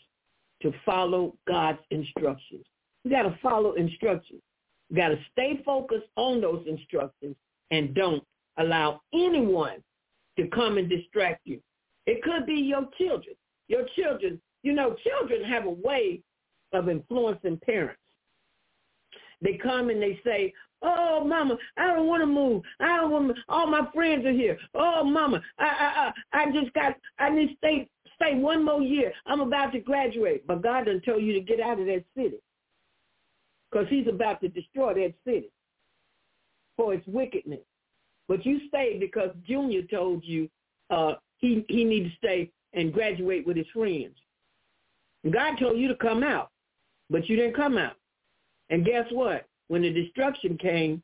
to follow God's instructions. We got to follow instructions. We got to stay focused on those instructions and don't allow anyone to come and distract you. It could be your children. Your children, you know, children have a way of influencing parents. They come and they say, "Oh, mama, I don't want to move. I don't want. All my friends are here. Oh, mama, I, I, I, I just got. I need to stay, stay one more year. I'm about to graduate." But God done told you to get out of that city, because He's about to destroy that city for its wickedness. But you stayed because Junior told you uh, he he need to stay and graduate with his friends. God told you to come out, but you didn't come out. And guess what? When the destruction came,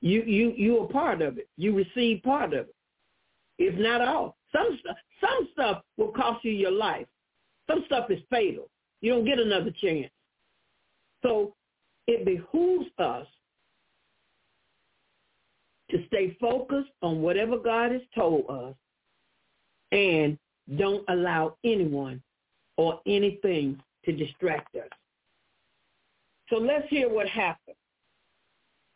you you you were part of it. You received part of it. If not all. Some some stuff will cost you your life. Some stuff is fatal. You don't get another chance. So it behooves us to stay focused on whatever God has told us and don't allow anyone or anything to distract us. So let's hear what happened.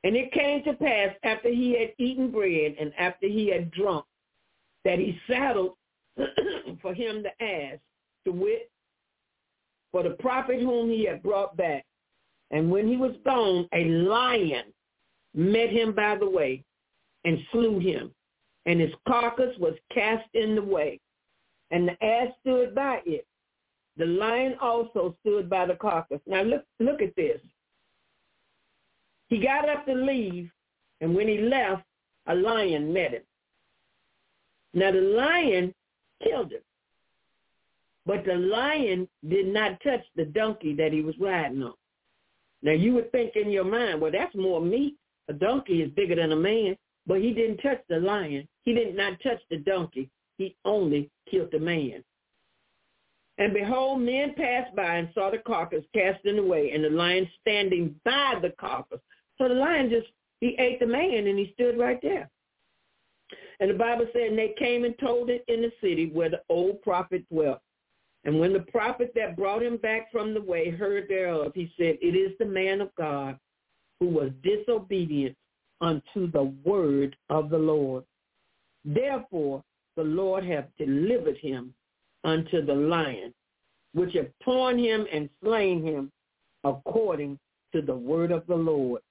And it came to pass after he had eaten bread and after he had drunk that he saddled for him the ass to wit for the prophet whom he had brought back. And when he was gone, a lion met him by the way and slew him. And his carcass was cast in the way. And the ass stood by it. The lion also stood by the carcass. Now look, look at this. He got up to leave, and when he left, a lion met him. Now the lion killed him. But the lion did not touch the donkey that he was riding on. Now you would think in your mind, well, that's more meat. A donkey is bigger than a man. But he didn't touch the lion. He did not touch the donkey. he only killed the man. And behold, men passed by and saw the carcass casting away, and the lion standing by the carcass. So the lion just, he ate the man, and he stood right there. And the Bible said, and they came and told it in the city where the old prophet dwelt. And when the prophet that brought him back from the way heard thereof, he said, it is the man of God who was disobedient unto the word of the Lord. Therefore, the Lord hath delivered him unto the lion, which have torn him and slain him according to the word of the Lord,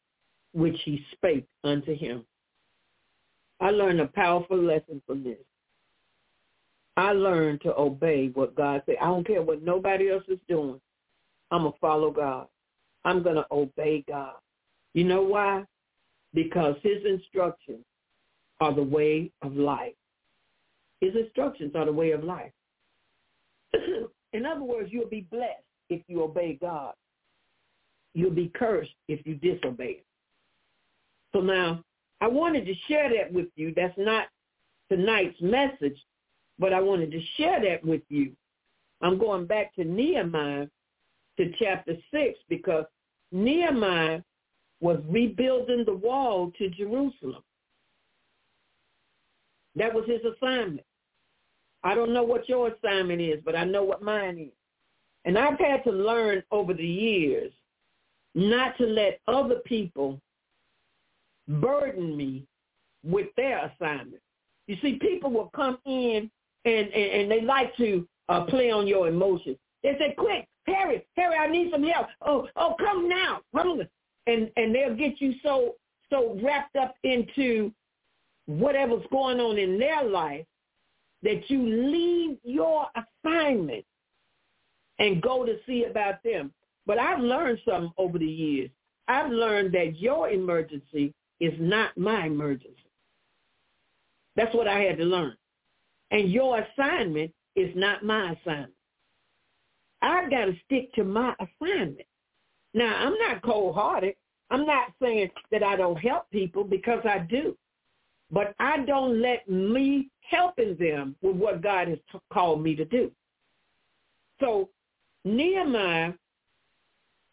which he spake unto him. I learned a powerful lesson from this. I learned to obey what God said. I don't care what nobody else is doing. I'm going to follow God. I'm going to obey God. You know why? Because his instructions are the way of life. His instructions are the way of life. In other words, you'll be blessed if you obey God. You'll be cursed if you disobey So now, I wanted to share that with you. That's not tonight's message, but I wanted to share that with you. I'm going back to Nehemiah to chapter 6 because Nehemiah was rebuilding the wall to Jerusalem. That was his assignment. I don't know what your assignment is, but I know what mine is. And I've had to learn over the years not to let other people burden me with their assignment. You see, people will come in and, and, and they like to uh, play on your emotions. They say, quick, Harry, Harry, I need some help. Oh, oh, come now. Come. And, and they'll get you so, so wrapped up into whatever's going on in their life that you leave your assignment and go to see about them. But I've learned something over the years. I've learned that your emergency is not my emergency. That's what I had to learn. And your assignment is not my assignment. I've got to stick to my assignment. Now, I'm not cold-hearted. I'm not saying that I don't help people because I do. But I don't let me helping them with what God has t- called me to do. So Nehemiah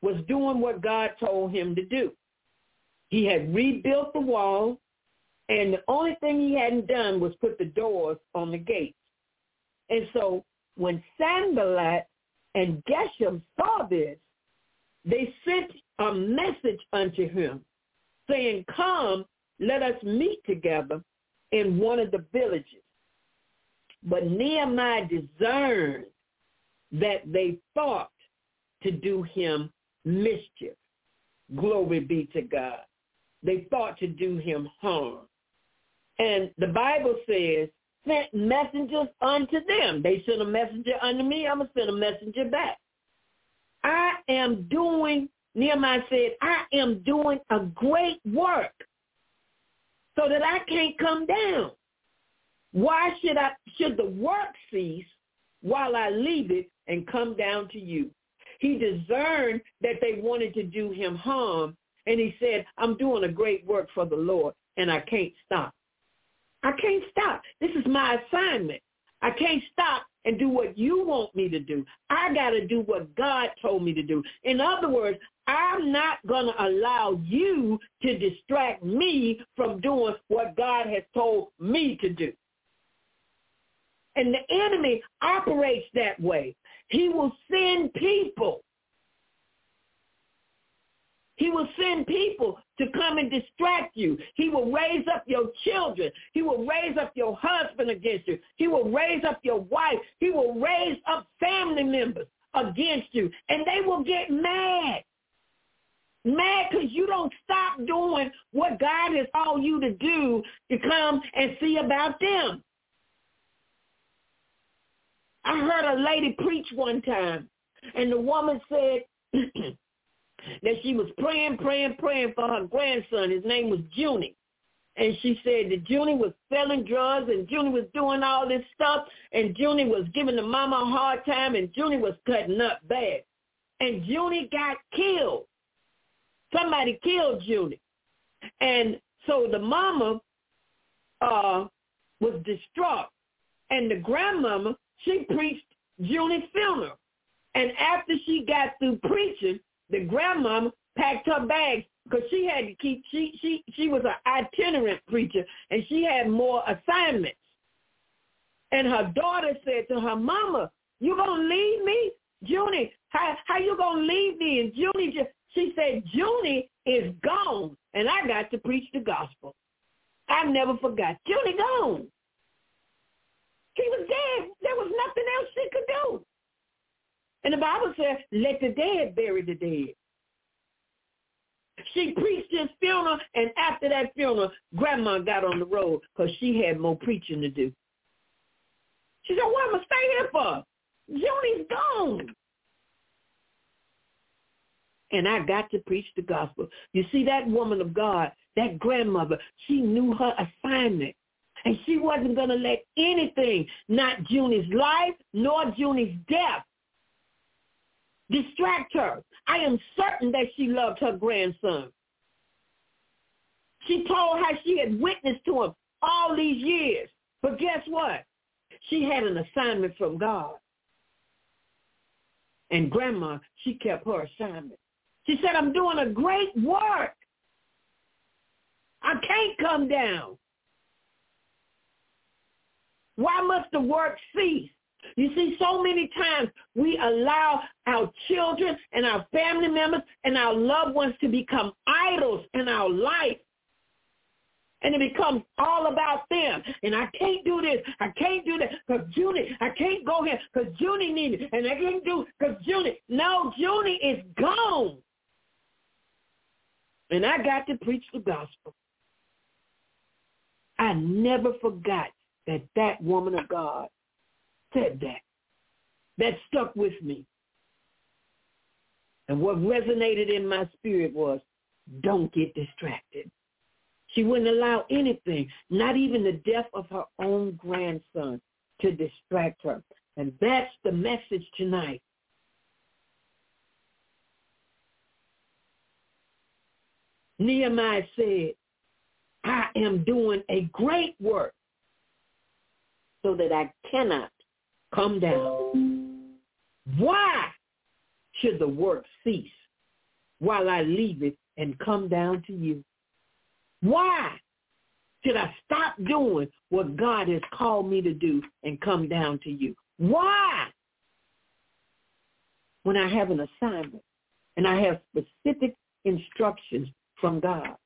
was doing what God told him to do. He had rebuilt the wall, and the only thing he hadn't done was put the doors on the gates. And so when Sanballat and Geshem saw this, they sent a message unto him, saying, Come, let us meet together in one of the villages. But Nehemiah discerned that they thought to do him mischief. Glory be to God. They thought to do him harm. And the Bible says, sent messengers unto them. They sent a messenger unto me. I'm going to send a messenger back. I am doing, Nehemiah said, I am doing a great work so that I can't come down. Why should I should the work cease while I leave it and come down to you? He discerned that they wanted to do him harm, and he said, I'm doing a great work for the Lord, and I can't stop. I can't stop. This is my assignment. I can't stop and do what you want me to do. I got to do what God told me to do. In other words, I'm not going to allow you to distract me from doing what God has told me to do. And the enemy operates that way. He will send people. He will send people to come and distract you. He will raise up your children. He will raise up your husband against you. He will raise up your wife. He will raise up family members against you. And they will get mad. Mad because you don't stop doing what God has called you to do to come and see about them. I heard a lady preach one time, and the woman said that she was praying, praying, praying for her grandson. His name was Junie. And she said that Junie was selling drugs and Junie was doing all this stuff and Junie was giving the mama a hard time and Junie was cutting up bad. And Junie got killed. Somebody killed Junie. And so the mama uh, was distraught And the grandmama, she preached Junie's funeral. And after she got through preaching, the grandmama packed her bags because she had to keep she she she was an itinerant preacher and she had more assignments. And her daughter said to her mama, "You gonna leave me, Junie? How how you gonna leave me?" And Junie just she said, "Junie is gone, and I got to preach the gospel." I never forgot. Junie gone. She was dead. There was nothing else she could do. And the Bible says, let the dead bury the dead. She preached his funeral, and after that funeral, Grandma got on the road because she had more preaching to do. She said, what am I stay here for? Junie's gone. And I got to preach the gospel. You see, that woman of God, that grandmother, she knew her assignment. And she wasn't going to let anything, not Junie's life nor Junie's death, distract her. I am certain that she loved her grandson. She told how she had witnessed to him all these years. But guess what? She had an assignment from God. And grandma, she kept her assignment. She said, I'm doing a great work. I can't come down. Why must the work cease? You see, so many times we allow our children and our family members and our loved ones to become idols in our life. And it becomes all about them. And I can't do this. I can't do that because Junie, I can't go here because Junie needs it. And I can't do because Junie. No, Junie is gone. And I got to preach the gospel. I never forgot that that woman of God said that. That stuck with me. And what resonated in my spirit was, don't get distracted. She wouldn't allow anything, not even the death of her own grandson, to distract her. And that's the message tonight. Nehemiah said, I am doing a great work so that I cannot come down. Why should the work cease while I leave it and come down to you? Why should I stop doing what God has called me to do and come down to you? Why? When I have an assignment and I have specific instructions from God.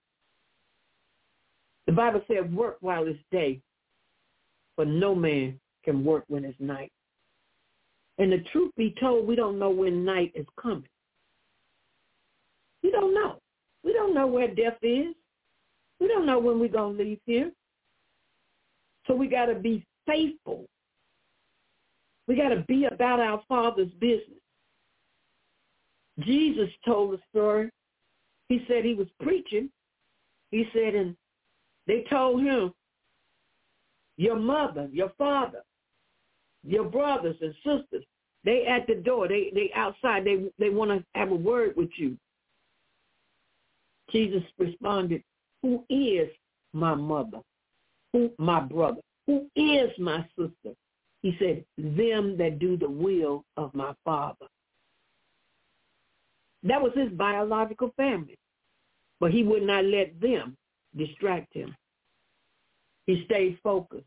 The Bible says work while it's day but no man can work when it's night. And the truth be told, we don't know when night is coming. We don't know. We don't know where death is. We don't know when we're going to leave here. So we got to be faithful. We got to be about our Father's business. Jesus told a story. He said he was preaching. He said, and they told him, your mother, your father, your brothers and sisters, they at the door. They they outside. They they want to have a word with you. Jesus responded, "Who is my mother? Who my brother? Who is my sister?" He said, "Them that do the will of my Father." That was his biological family, but he would not let them distract him. He stayed focused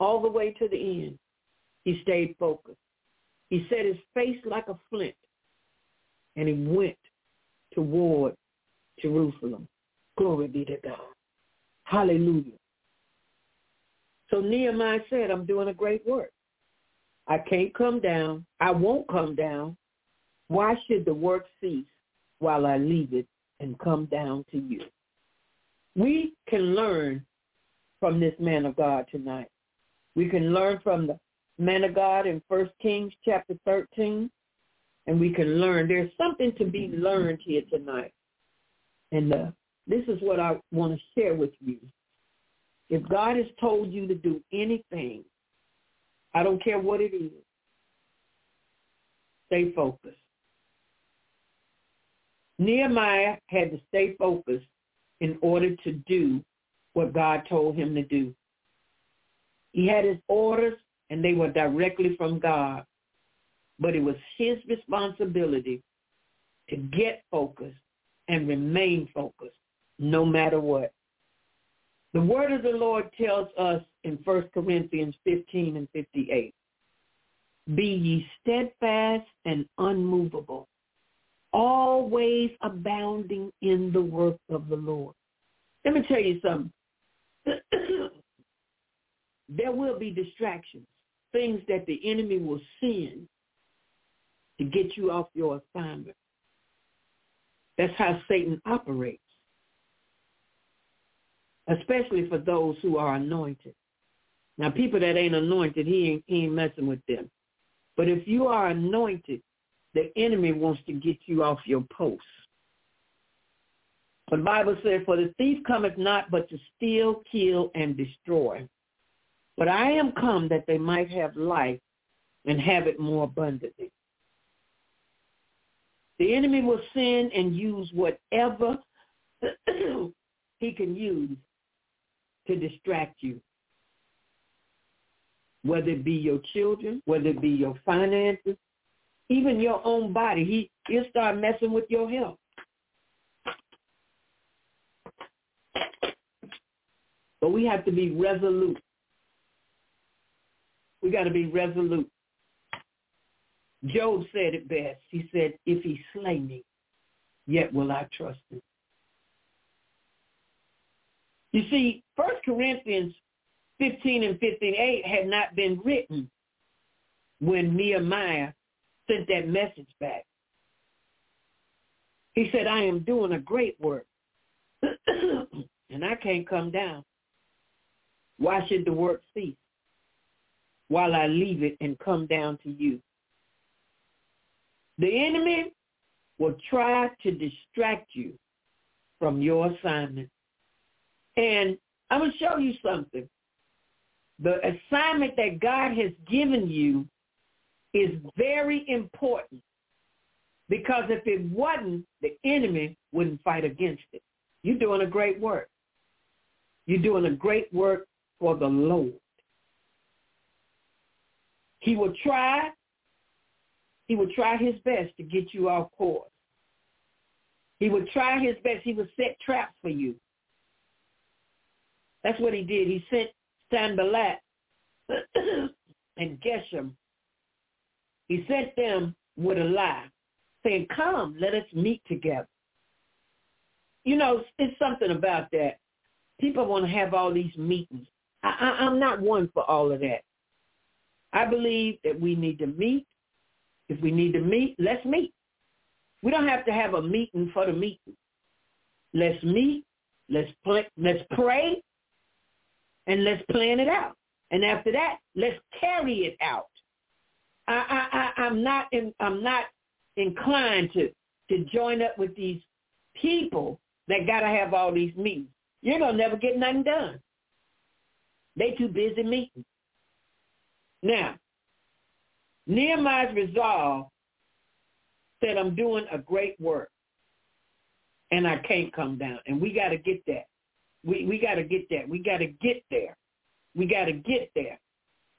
all the way to the end. He stayed focused. He set his face like a flint, and he went toward Jerusalem. Glory be to God. Hallelujah. So Nehemiah said, I'm doing a great work. I can't come down. I won't come down. Why should the work cease while I leave it and come down to you? We can learn from this man of God tonight. We can learn from the man of God in First Kings chapter 13, and we can learn. There's something to be learned here tonight. And uh, this is what I want to share with you. If God has told you to do anything, I don't care what it is, stay focused. Nehemiah had to stay focused in order to do what God told him to do. He had his orders and they were directly from God. But it was his responsibility to get focused and remain focused no matter what. The word of the Lord tells us in 1 Corinthians 15 and 58, be ye steadfast and unmovable, always abounding in the work of the Lord. Let me tell you something. there will be distractions, things that the enemy will send to get you off your assignment. That's how Satan operates, especially for those who are anointed. Now, people that ain't anointed, he ain't, he ain't messing with them. But if you are anointed, the enemy wants to get you off your post. The Bible says, for the thief cometh not but to steal, kill, and destroy. But I am come that they might have life and have it more abundantly. The enemy will sin and use whatever he can use to distract you. Whether it be your children, whether it be your finances, even your own body. He, he'll start messing with your health. But we have to be resolute. We got to be resolute. Job said it best. He said, if he slay me, yet will I trust him. You see, First Corinthians 15 and 58 had not been written when Nehemiah sent that message back. He said, I am doing a great work, and I can't come down. Why should the work cease while I leave it and come down to you? The enemy will try to distract you from your assignment. And I'm going to show you something. The assignment that God has given you is very important because if it wasn't, the enemy wouldn't fight against it. You're doing a great work. You're doing a great work for the Lord. He will try, he will try his best to get you off course. He would try his best. He would set traps for you. That's what he did. He sent Sanballat and Geshem. He sent them with a lie, saying, come, let us meet together. You know, it's something about that. People want to have all these meetings. I, I, I'm not one for all of that. I believe that we need to meet. If we need to meet, let's meet. We don't have to have a meeting for the meeting. Let's meet. Let's play, let's pray, and let's plan it out. And after that, let's carry it out. I, I, I, I'm not in, I'm not inclined to to join up with these people that got to have all these meetings. You're gonna never get nothing done. They too busy meeting. Now, Nehemiah's resolve said, I'm doing a great work and I can't come down. And we got to get that. We, we got to get that. We got to get there. We got to get there.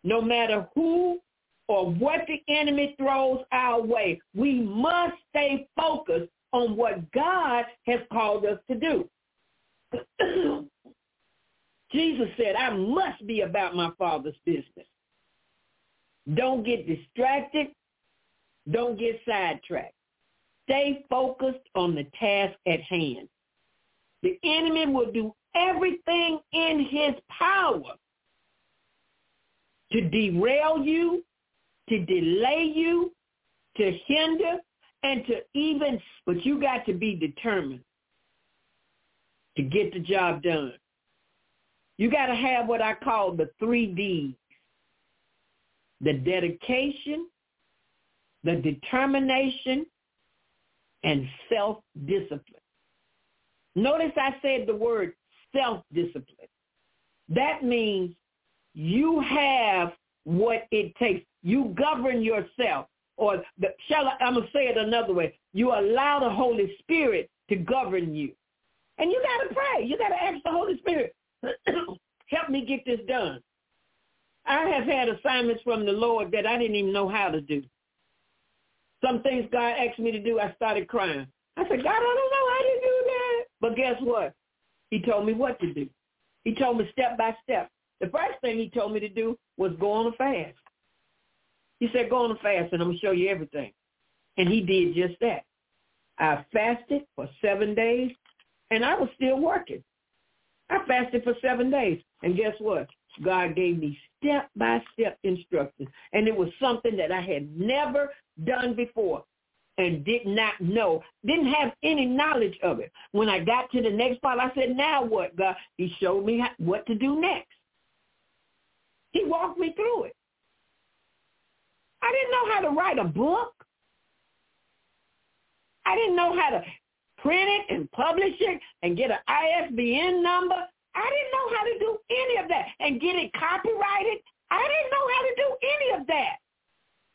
No matter who or what the enemy throws our way, we must stay focused on what God has called us to do. Jesus said, I must be about my Father's business. Don't get distracted. Don't get sidetracked. Stay focused on the task at hand. The enemy will do everything in his power to derail you, to delay you, to hinder, and to even, but you got to be determined to get the job done. You got to have what I call the three Ds. The dedication, the determination, and self-discipline. Notice I said the word self-discipline. That means you have what it takes. You govern yourself. Or the, shall I, I'm going to say it another way. You allow the Holy Spirit to govern you. And you got to pray. You got to ask the Holy Spirit, help me get this done. I have had assignments from the Lord that I didn't even know how to do. Some things God asked me to do, I started crying. I said, God, I don't know how to do that. But guess what? He told me what to do. He told me step by step. The first thing he told me to do was go on a fast. He said, go on a fast and I'm going to show you everything. And he did just that. I fasted for seven days and I was still working. I fasted for seven days. And guess what? God gave me step-by-step instructions. And it was something that I had never done before and did not know, didn't have any knowledge of it. When I got to the next part, I said, now what, God? He showed me what to do next. He walked me through it. I didn't know how to write a book. I didn't know how to print it and publish it and get an ISBN number. I didn't know how to do any of that and get it copyrighted. I didn't know how to do any of that.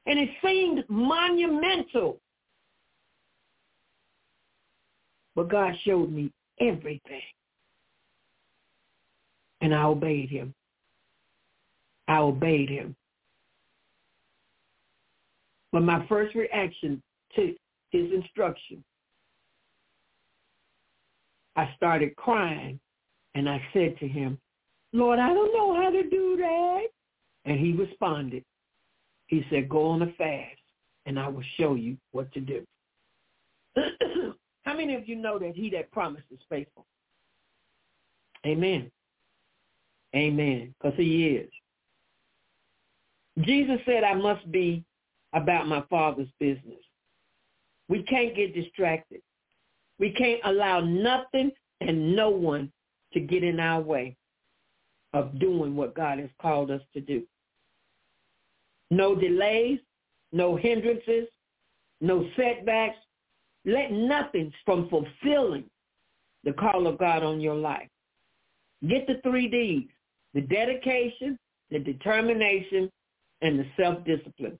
And it seemed monumental. But God showed me everything. And I obeyed him. I obeyed him. But my first reaction to his instruction, I started crying and I said to him, Lord, I don't know how to do that. And he responded. He said, go on a fast and I will show you what to do. How many of you know that he that promised is faithful? Amen. Amen. Because he is. Jesus said, I must be about my father's business. We can't get distracted. We can't allow nothing and no one to get in our way of doing what God has called us to do. No delays, no hindrances, no setbacks. Let nothing from fulfilling the call of God on your life. Get the three Ds, the dedication, the determination, and the self-discipline.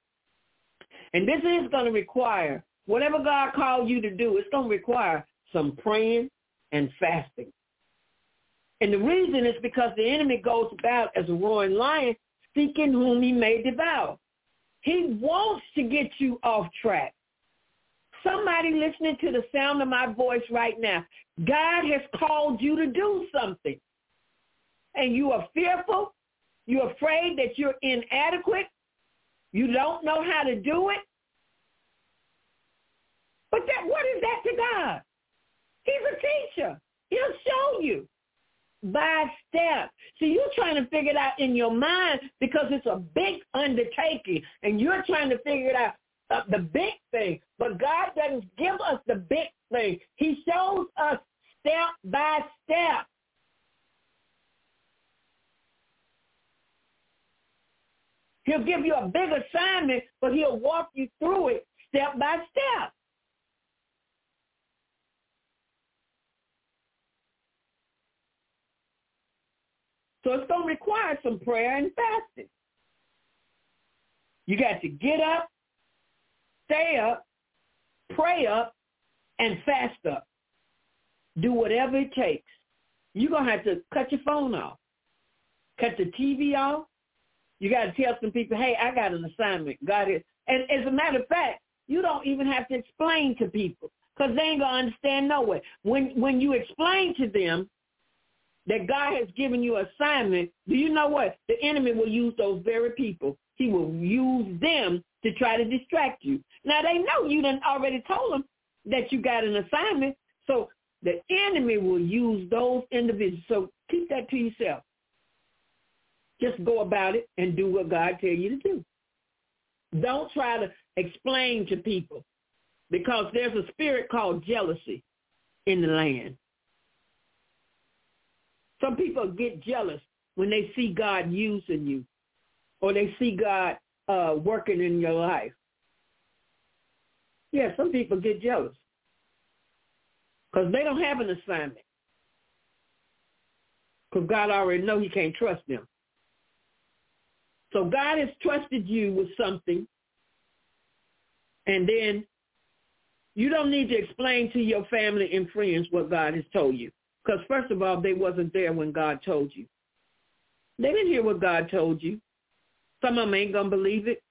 And this is going to require, whatever God called you to do, it's going to require some praying and fasting. And the reason is because the enemy goes about as a roaring lion, seeking whom he may devour. He wants to get you off track. Somebody listening to the sound of my voice right now, God has called you to do something. And you are fearful. You're afraid that you're inadequate. You don't know how to do it. But that what is that to God? He's a teacher. He'll show you by step. See, you're trying to figure it out in your mind because it's a big undertaking, and you're trying to figure it out uh, the big thing. But God doesn't give us the big thing. He shows us step by step. He'll give you a big assignment, but he'll walk you through it step by step. So it's going to require some prayer and fasting. You got to get up, stay up, pray up, and fast up. Do whatever it takes. You're going to have to cut your phone off, cut the TV off, you got to tell some people, hey, I got an assignment. God is. And as a matter of fact, you don't even have to explain to people because they ain't going to understand no way. When, when you explain to them that God has given you assignment, do you know what? The enemy will use those very people. He will use them to try to distract you. Now they know you done already told them that you got an assignment. So the enemy will use those individuals. So keep that to yourself. Just go about it and do what God tell you to do. Don't try to explain to people because there's a spirit called jealousy in the land. Some people get jealous when they see God using you or they see God uh, working in your life. Yeah, some people get jealous because they don't have an assignment because God already know he can't trust them. So God has trusted you with something, and then you don't need to explain to your family and friends what God has told you. Because first of all, they wasn't there when God told you. They didn't hear what God told you. Some of them ain't going to believe it.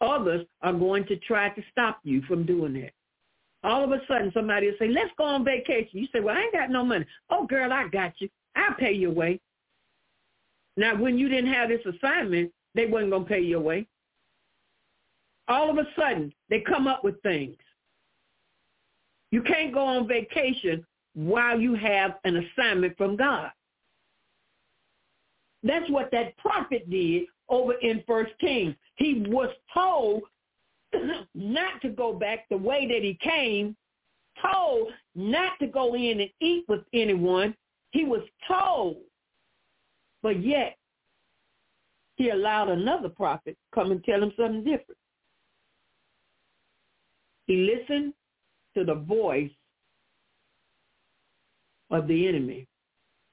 Others are going to try to stop you from doing that. All of a sudden, somebody will say, let's go on vacation. You say, well, I ain't got no money. Oh, girl, I got you. I'll pay your way. Now, when you didn't have this assignment, they wasn't going to pay your way. All of a sudden, they come up with things. You can't go on vacation while you have an assignment from God. That's what that prophet did over in First Kings. He was told not to go back the way that he came, told not to go in and eat with anyone. He was told, but yet he allowed another prophet come and tell him something different. He listened to the voice of the enemy,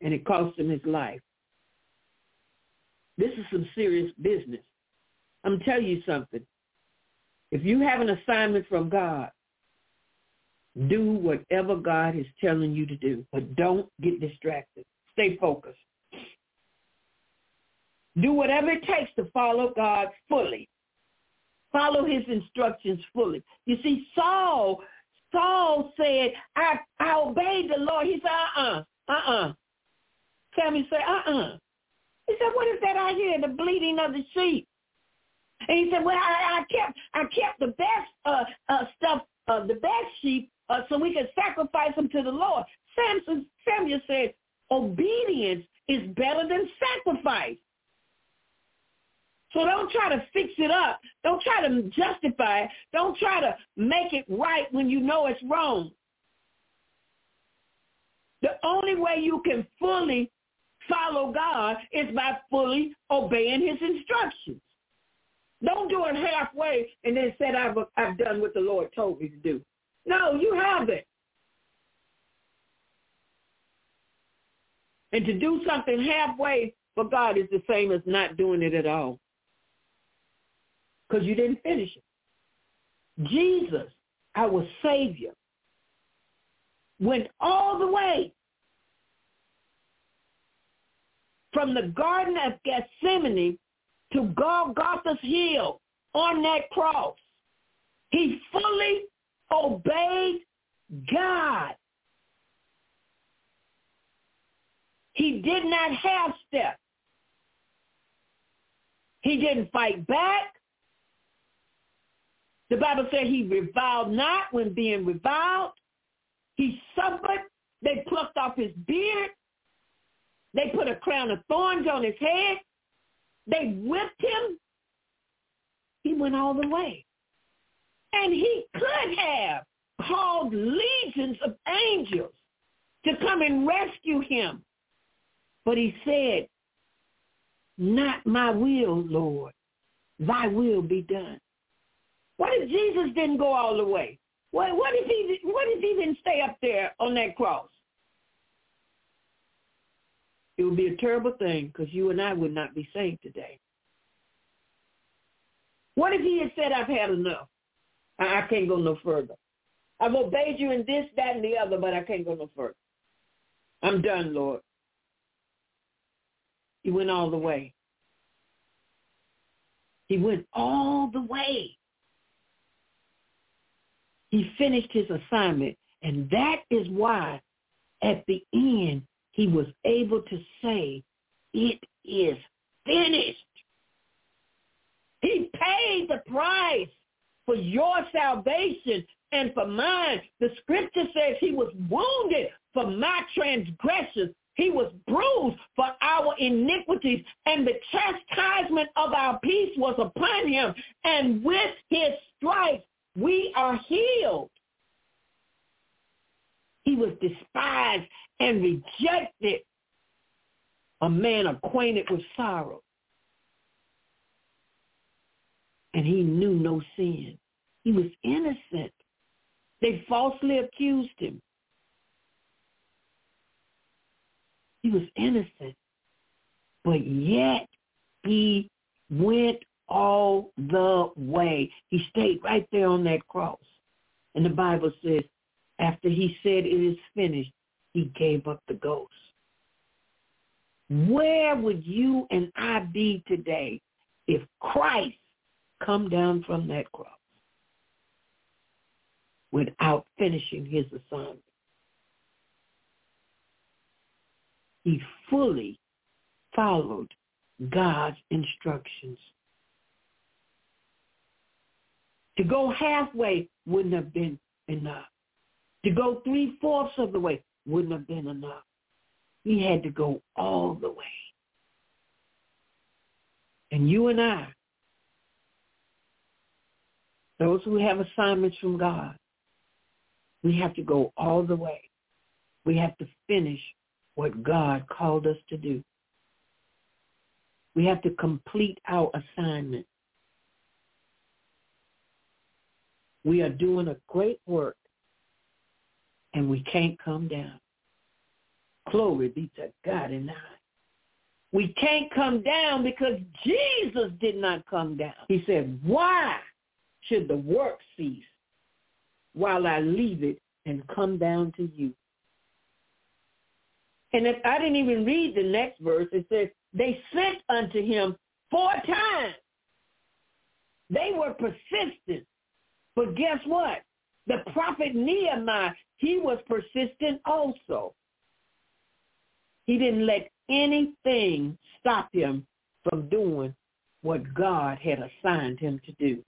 and it cost him his life. This is some serious business. I'm telling you something. If you have an assignment from God, do whatever God is telling you to do, but don't get distracted. Stay focused. Do whatever it takes to follow God fully. Follow his instructions fully. You see, Saul, Saul said, I, I obeyed the Lord. He said, uh-uh, uh-uh. Samuel said, uh-uh. He said, what is that I hear? The bleating of the sheep. And he said, well, I, I kept I kept the best uh, uh, stuff, uh, the best sheep, uh, so we could sacrifice them to the Lord. Samson, Samuel said, obedience is better than sacrifice. So don't try to fix it up. Don't try to justify it. Don't try to make it right when you know it's wrong. The only way you can fully follow God is by fully obeying his instructions. Don't do it halfway and then say I've, I've done what the Lord told me to do. No, you haven't. And to do something halfway for God is the same as not doing it at all. Because you didn't finish it. Jesus, our Savior, went all the way from the Garden of Gethsemane to Golgotha's hill on that cross. He fully obeyed God. He did not half step. He didn't fight back. The Bible said he reviled not when being reviled. He suffered. They plucked off his beard. They put a crown of thorns on his head. They whipped him. He went all the way. And he could have called legions of angels to come and rescue him. But he said, not my will, Lord. Thy will be done. What if Jesus didn't go all the way? What, what if he what if he didn't stay up there on that cross? It would be a terrible thing because you and I would not be saved today. What if he had said, I've had enough. I, I can't go no further. I've obeyed you in this, that, and the other, but I can't go no further. I'm done, Lord. He went all the way. He went all the way. He finished his assignment. And that is why at the end he was able to say, it is finished. He paid the price for your salvation and for mine. The scripture says he was wounded for my transgressions. He was bruised for our iniquities, and the chastisement of our peace was upon him. And with his stripes, we are healed. He was despised and rejected, a man acquainted with sorrow. And he knew no sin. He was innocent. They falsely accused him. He was innocent. But yet he went all the way. He stayed right there on that cross. And the Bible says after he said it is finished, he gave up the ghost. Where would you and I be today if Christ come down from that cross without finishing his assignment. He fully followed God's instructions. To go halfway wouldn't have been enough. To go three-fourths of the way wouldn't have been enough. He had to go all the way. And you and I, those who have assignments from God, we have to go all the way. We have to finish what God called us to do. We have to complete our assignment. We are doing a great work and we can't come down. Glory be to God and I. We can't come down because Jesus did not come down. He said, why should the work cease while I leave it and come down to you? And if I didn't even read the next verse, it says, they sent unto him four times. They were persistent. But guess what? The prophet Nehemiah, he was persistent also. He didn't let anything stop him from doing what God had assigned him to do.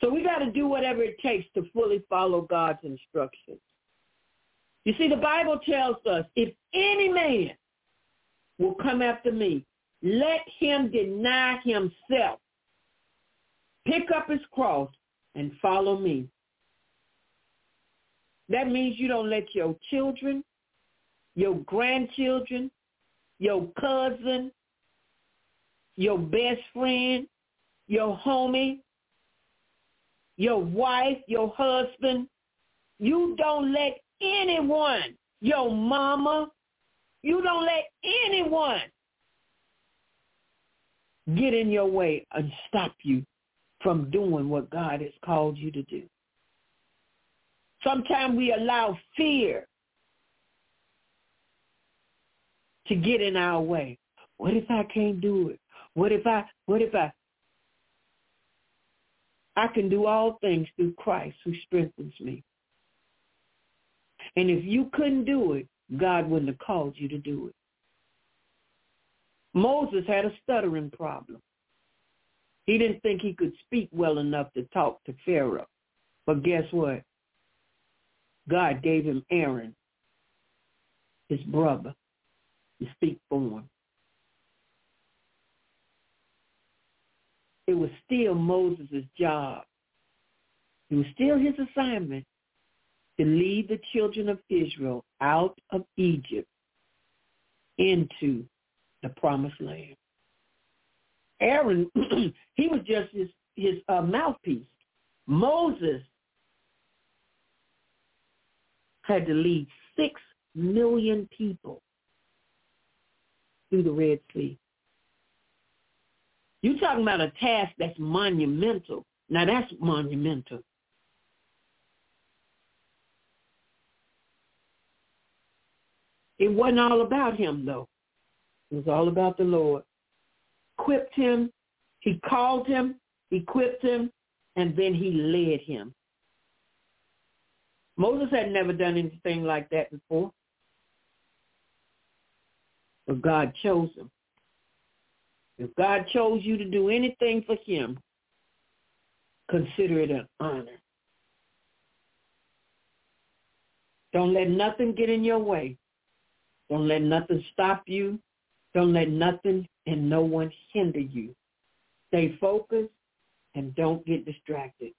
So we got to do whatever it takes to fully follow God's instructions. You see, the Bible tells us, if any man will come after me, let him deny himself, pick up his cross, and follow me. That means you don't let your children, your grandchildren, your cousin, your best friend, your homie, your wife, your husband. You don't let anyone, your mama, you don't let anyone get in your way and stop you from doing what God has called you to do. Sometimes we allow fear to get in our way. What if I can't do it? What if I, what if I, I can do all things through Christ who strengthens me. And if you couldn't do it, God wouldn't have called you to do it. Moses had a stuttering problem. He didn't think he could speak well enough to talk to Pharaoh. But guess what? God gave him Aaron, his brother, to speak for him. It was still Moses' job. It was still his assignment to lead the children of Israel out of Egypt into the promised land. Aaron, he was just his, his uh, mouthpiece. Moses had to lead six million people through the Red Sea. You're talking about a task that's monumental. Now that's monumental. It wasn't all about him though. It was all about the Lord. Equipped him, he called him, equipped him, and then he led him. Moses had never done anything like that before. But God chose him. If God chose you to do anything for him, consider it an honor. Don't let nothing get in your way. Don't let nothing stop you. Don't let nothing and no one hinder you. Stay focused and don't get distracted.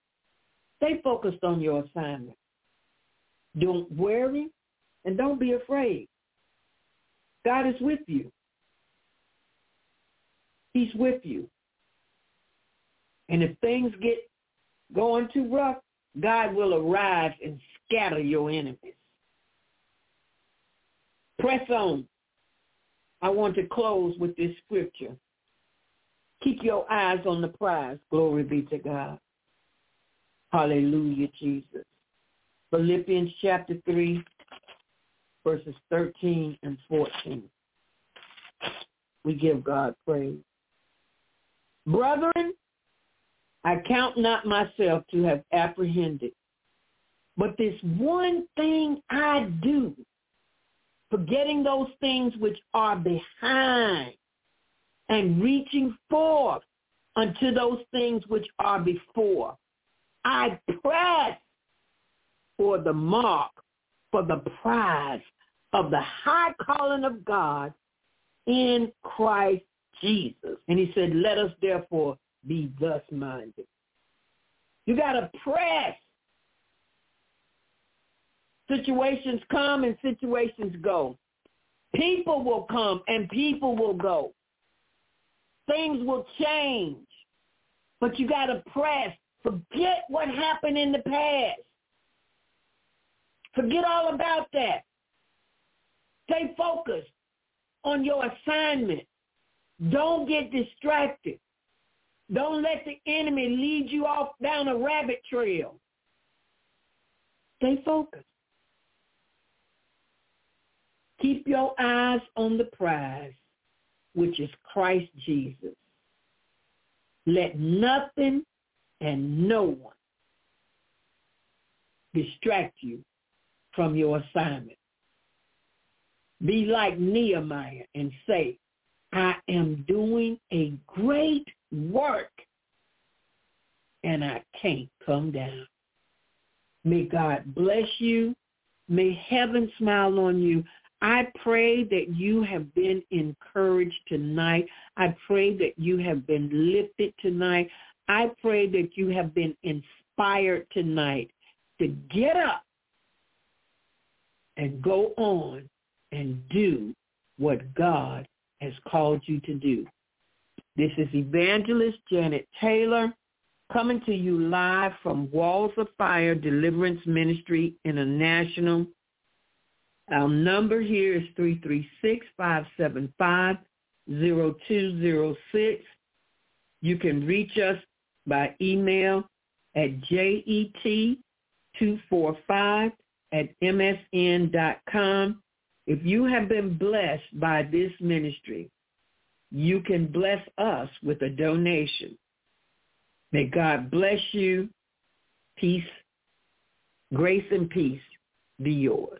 Stay focused on your assignment. Don't worry and don't be afraid. God is with you. He's with you. And if things get going too rough, God will arrive and scatter your enemies. Press on. I want to close with this scripture. Keep your eyes on the prize. Glory be to God. Hallelujah, Jesus. Philippians chapter 3, verses 13 and 14. We give God praise. Brethren, I count not myself to have apprehended, but this one thing I do, forgetting those things which are behind and reaching forth unto those things which are before. I press for the mark, for the prize of the high calling of God in Christ Jesus. And he said, let us therefore be thus minded. You got to press. Situations come and situations go. People will come and people will go. Things will change. But you got to press. Forget what happened in the past. Forget all about that. Stay focused on your assignment. Don't get distracted. Don't let the enemy lead you off down a rabbit trail. Stay focused. Keep your eyes on the prize, which is Christ Jesus. Let nothing and no one distract you from your assignment. Be like Nehemiah and say, I am doing a great work and I can't come down. May God bless you. May heaven smile on you. I pray that you have been encouraged tonight. I pray that you have been lifted tonight. I pray that you have been inspired tonight to get up and go on and do what God has called you to do. This is Evangelist Janet Taylor coming to you live from Walls of Fire Deliverance Ministry International. Our number here is 336-575-0206. You can reach us by email at jet245 at msn.com. If you have been blessed by this ministry, you can bless us with a donation. May God bless you. Peace, grace, and peace be yours.